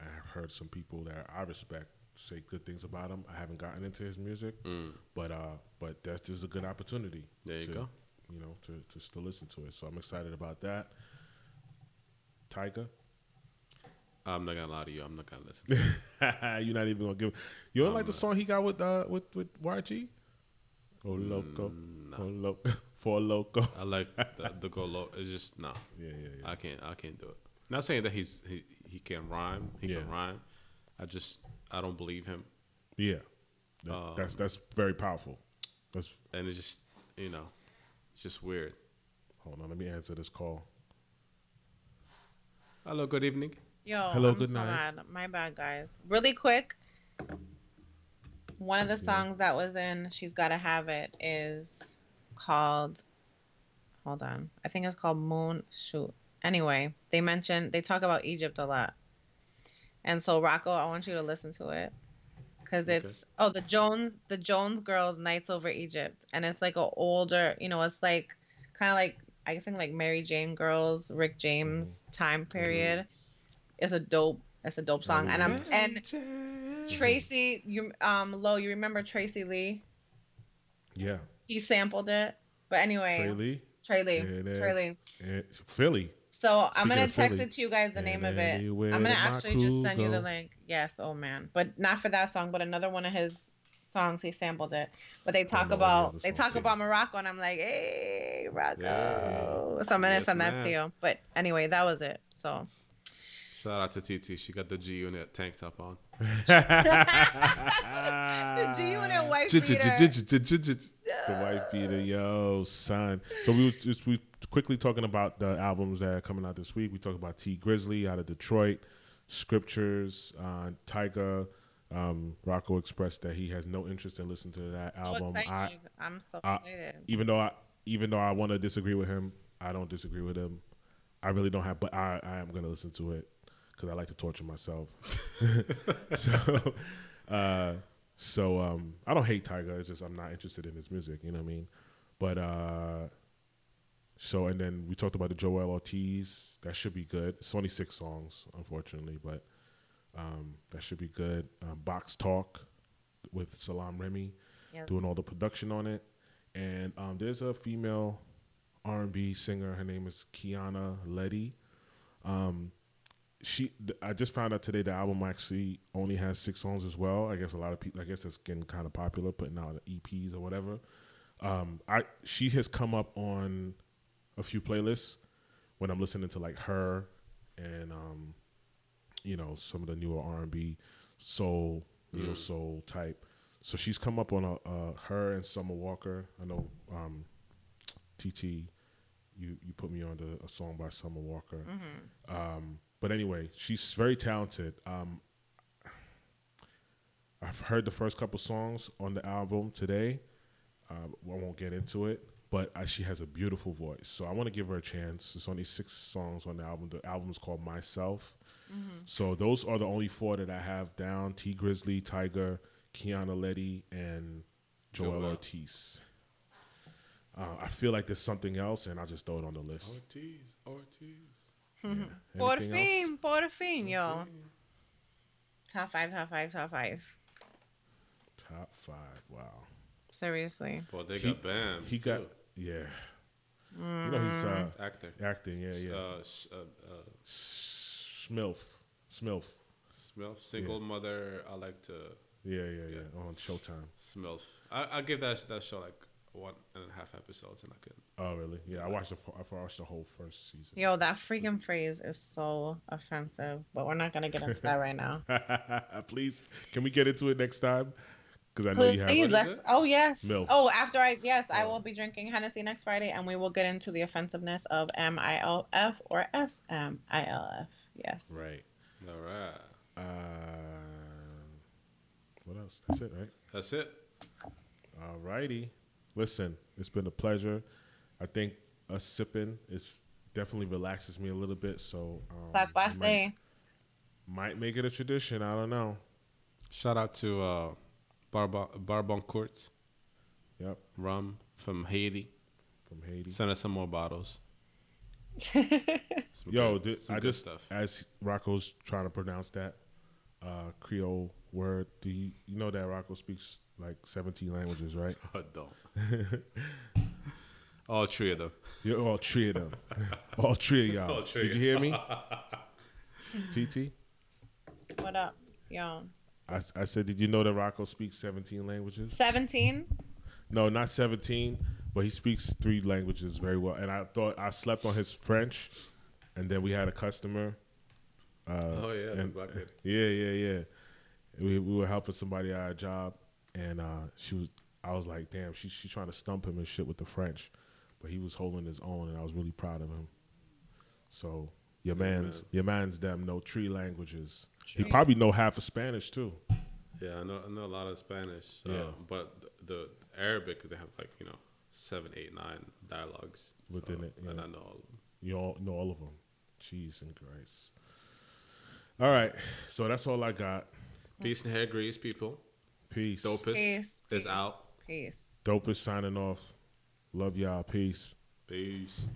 I've heard some people that I respect say good things about him. I haven't gotten into his music, Mm. but uh, but that's just a good opportunity. There you to, go. You know, to to still listen to it. So I'm excited about that. Tyga. I'm not gonna lie to you. I'm not gonna listen. You're not even gonna give. You don't I'm like the song he got with uh with with YG? Oh loco, Mm, oh loco, for loco. I like the, the go low. It's just no. Yeah, yeah, yeah. I can't. I can't do it. Not saying that he's he, he can rhyme. He Yeah. can rhyme. I just I don't believe him, yeah, That- that's Um, that's very powerful. That's and it's just you know, it's just weird. hold on. Let me answer this call. Hello. Good evening. Yo, Hello, I'm good so night. mad. My bad, guys. Really quick. One of the Yeah. songs that was in She's Gotta Have It is called. Hold on. I think it's called Moon Shoot. Anyway, they mention they talk about Egypt a lot, and so Rocco, I want you to listen to it because Okay. it's oh the Jones the Jones Girls Nights Over Egypt, and it's like a older, you know, it's like kind of like I think like Mary Jane Girls, Rick James time period. It's a dope. It's a dope song, and I'm and Tracy, you um Lo, you remember Tracey Lee? Yeah. He sampled it, but anyway, Trey Lee. Trey Lee, Yeah, Trey Lee. Philly. So I'm gonna text Philly, it to you guys the name of it. I'm gonna actually just send you the link. Yes, oh man, but not for that song, but another one of his songs he sampled it. But they talk about they talk too. about Morocco, and I'm like, hey, Morocco. Yeah. So I'm gonna Yes, send that to you. But anyway, that was it. So Shout out to TT. She got the G Unit tank top on. the G Unit white J- beater. The white beater, yo, son. So we was just we quickly talking about the albums that are coming out this week. We talked about Tee Grizzley out of Detroit, Scriptures, uh, Tyga. Um, Rocco expressed that he has no interest in listening to that So album. I, I'm so I- excited. even though I even though I want to disagree with him, I don't disagree with him. I really don't have, but I, I am gonna listen to it because I like to torture myself. so, uh, so um, I don't hate Tyga. It's just I'm not interested in his music. You know what I mean? But uh, so and then we talked about the Joell Ortiz. That should be good. It's only six songs, unfortunately, but um, that should be good. Um, Box Talk with Salaam Remi Yes. doing all the production on it. And um, there's a female R&B singer. Her name is Kiana Ledé. Um, she, th- I just found out today the album actually only has six songs as well. I guess a lot of people, I guess it's getting kind of popular, putting out EPs or whatever. Um, I she has come up on a few playlists when I'm listening to like her and um, you know some of the newer R&B soul, neo soul type. So she's come up on a uh, her and Summer Walker. I know um, TT, you you put me on to a song by Summer Walker. Um, but anyway, she's very talented. Um, I've heard the first couple songs on the album today. Uh, I won't get into it, but uh, she has a beautiful voice. So I want to give her a chance. There's only six songs on the album. The album is called Myself. So those are the only four that I have down: Tee Grizzley, Tyga, Kiana Ledé, and Joell Joell. Ortiz. Uh, I feel like there's something else, and I'll just throw it on the list. Ortiz, Ortiz. Por Anything else? fin, por fin, yo. Top five, top five, top five. Top five. Wow. Seriously. Well, they got Bam. He got yeah. You know he's uh, actor. acting. Yeah, yeah. Uh, sh- uh, uh, Smilf, Smilf. Smilf, single mother. I like to Yeah, yeah, yeah. On Showtime. Smilf. I I give that that show like one and a half episodes, and I couldn't. Oh, really? Yeah, I watched the f- I watched the whole first season. Yo, that freaking phrase is so offensive, but we're not gonna get into that right now. Please, can we get into it next time? Because I know you have. Please, let's. Oh yes. Milf. Oh, after I yes, I Oh. will be drinking Hennessy next Friday, and we will get into the offensiveness of M I L F or S M I L F. Yes. Right. All right. Uh, what else? That's it, right? That's it. All righty. Listen, it's been a pleasure. I think us sipping is definitely relaxes me a little bit. So um, Sac might, might make it a tradition. I don't know. Shout out to uh, Barba Barbon Courts Yep, rum from Haiti. from Haiti. Send us some more bottles. Some Yo, good- th- some I good just stuff. as Rocco's trying to pronounce that uh, Creole word. Do you, you know that Rocco speaks like 17 languages, right? I don't. All three of them. You're all three of them. all three of y'all. All three. Did you hear me? TT? what up, yo? I said, did you know that Rocco speaks 17 languages? Seventeen. No, not 17, but he speaks three languages very well. And I thought I slept on his French, and then we had a customer. Uh, oh yeah, the and- black lady. Yeah, yeah, yeah. We, we were helping somebody at our job, and uh, she was. I was like, damn, she she's trying to stump him and shit with the French, but he was holding his own, and I was really proud of him. So your Yeah, man's man. your man's damn know three languages. He probably know half of Spanish too. Yeah, I know, I know a lot of Spanish. Uh, Yeah. But the, the Arabic, they have like, you know, seven, eight, nine dialogues. Within so, it, And. I know all of them. You all know all of them. Cheese and grace. All right, so that's all I got. Peace and hair grease, people. Peace. Dopest Peace. is Peace. out. Peace. Dope is signing off. Love y'all. Peace. Peace.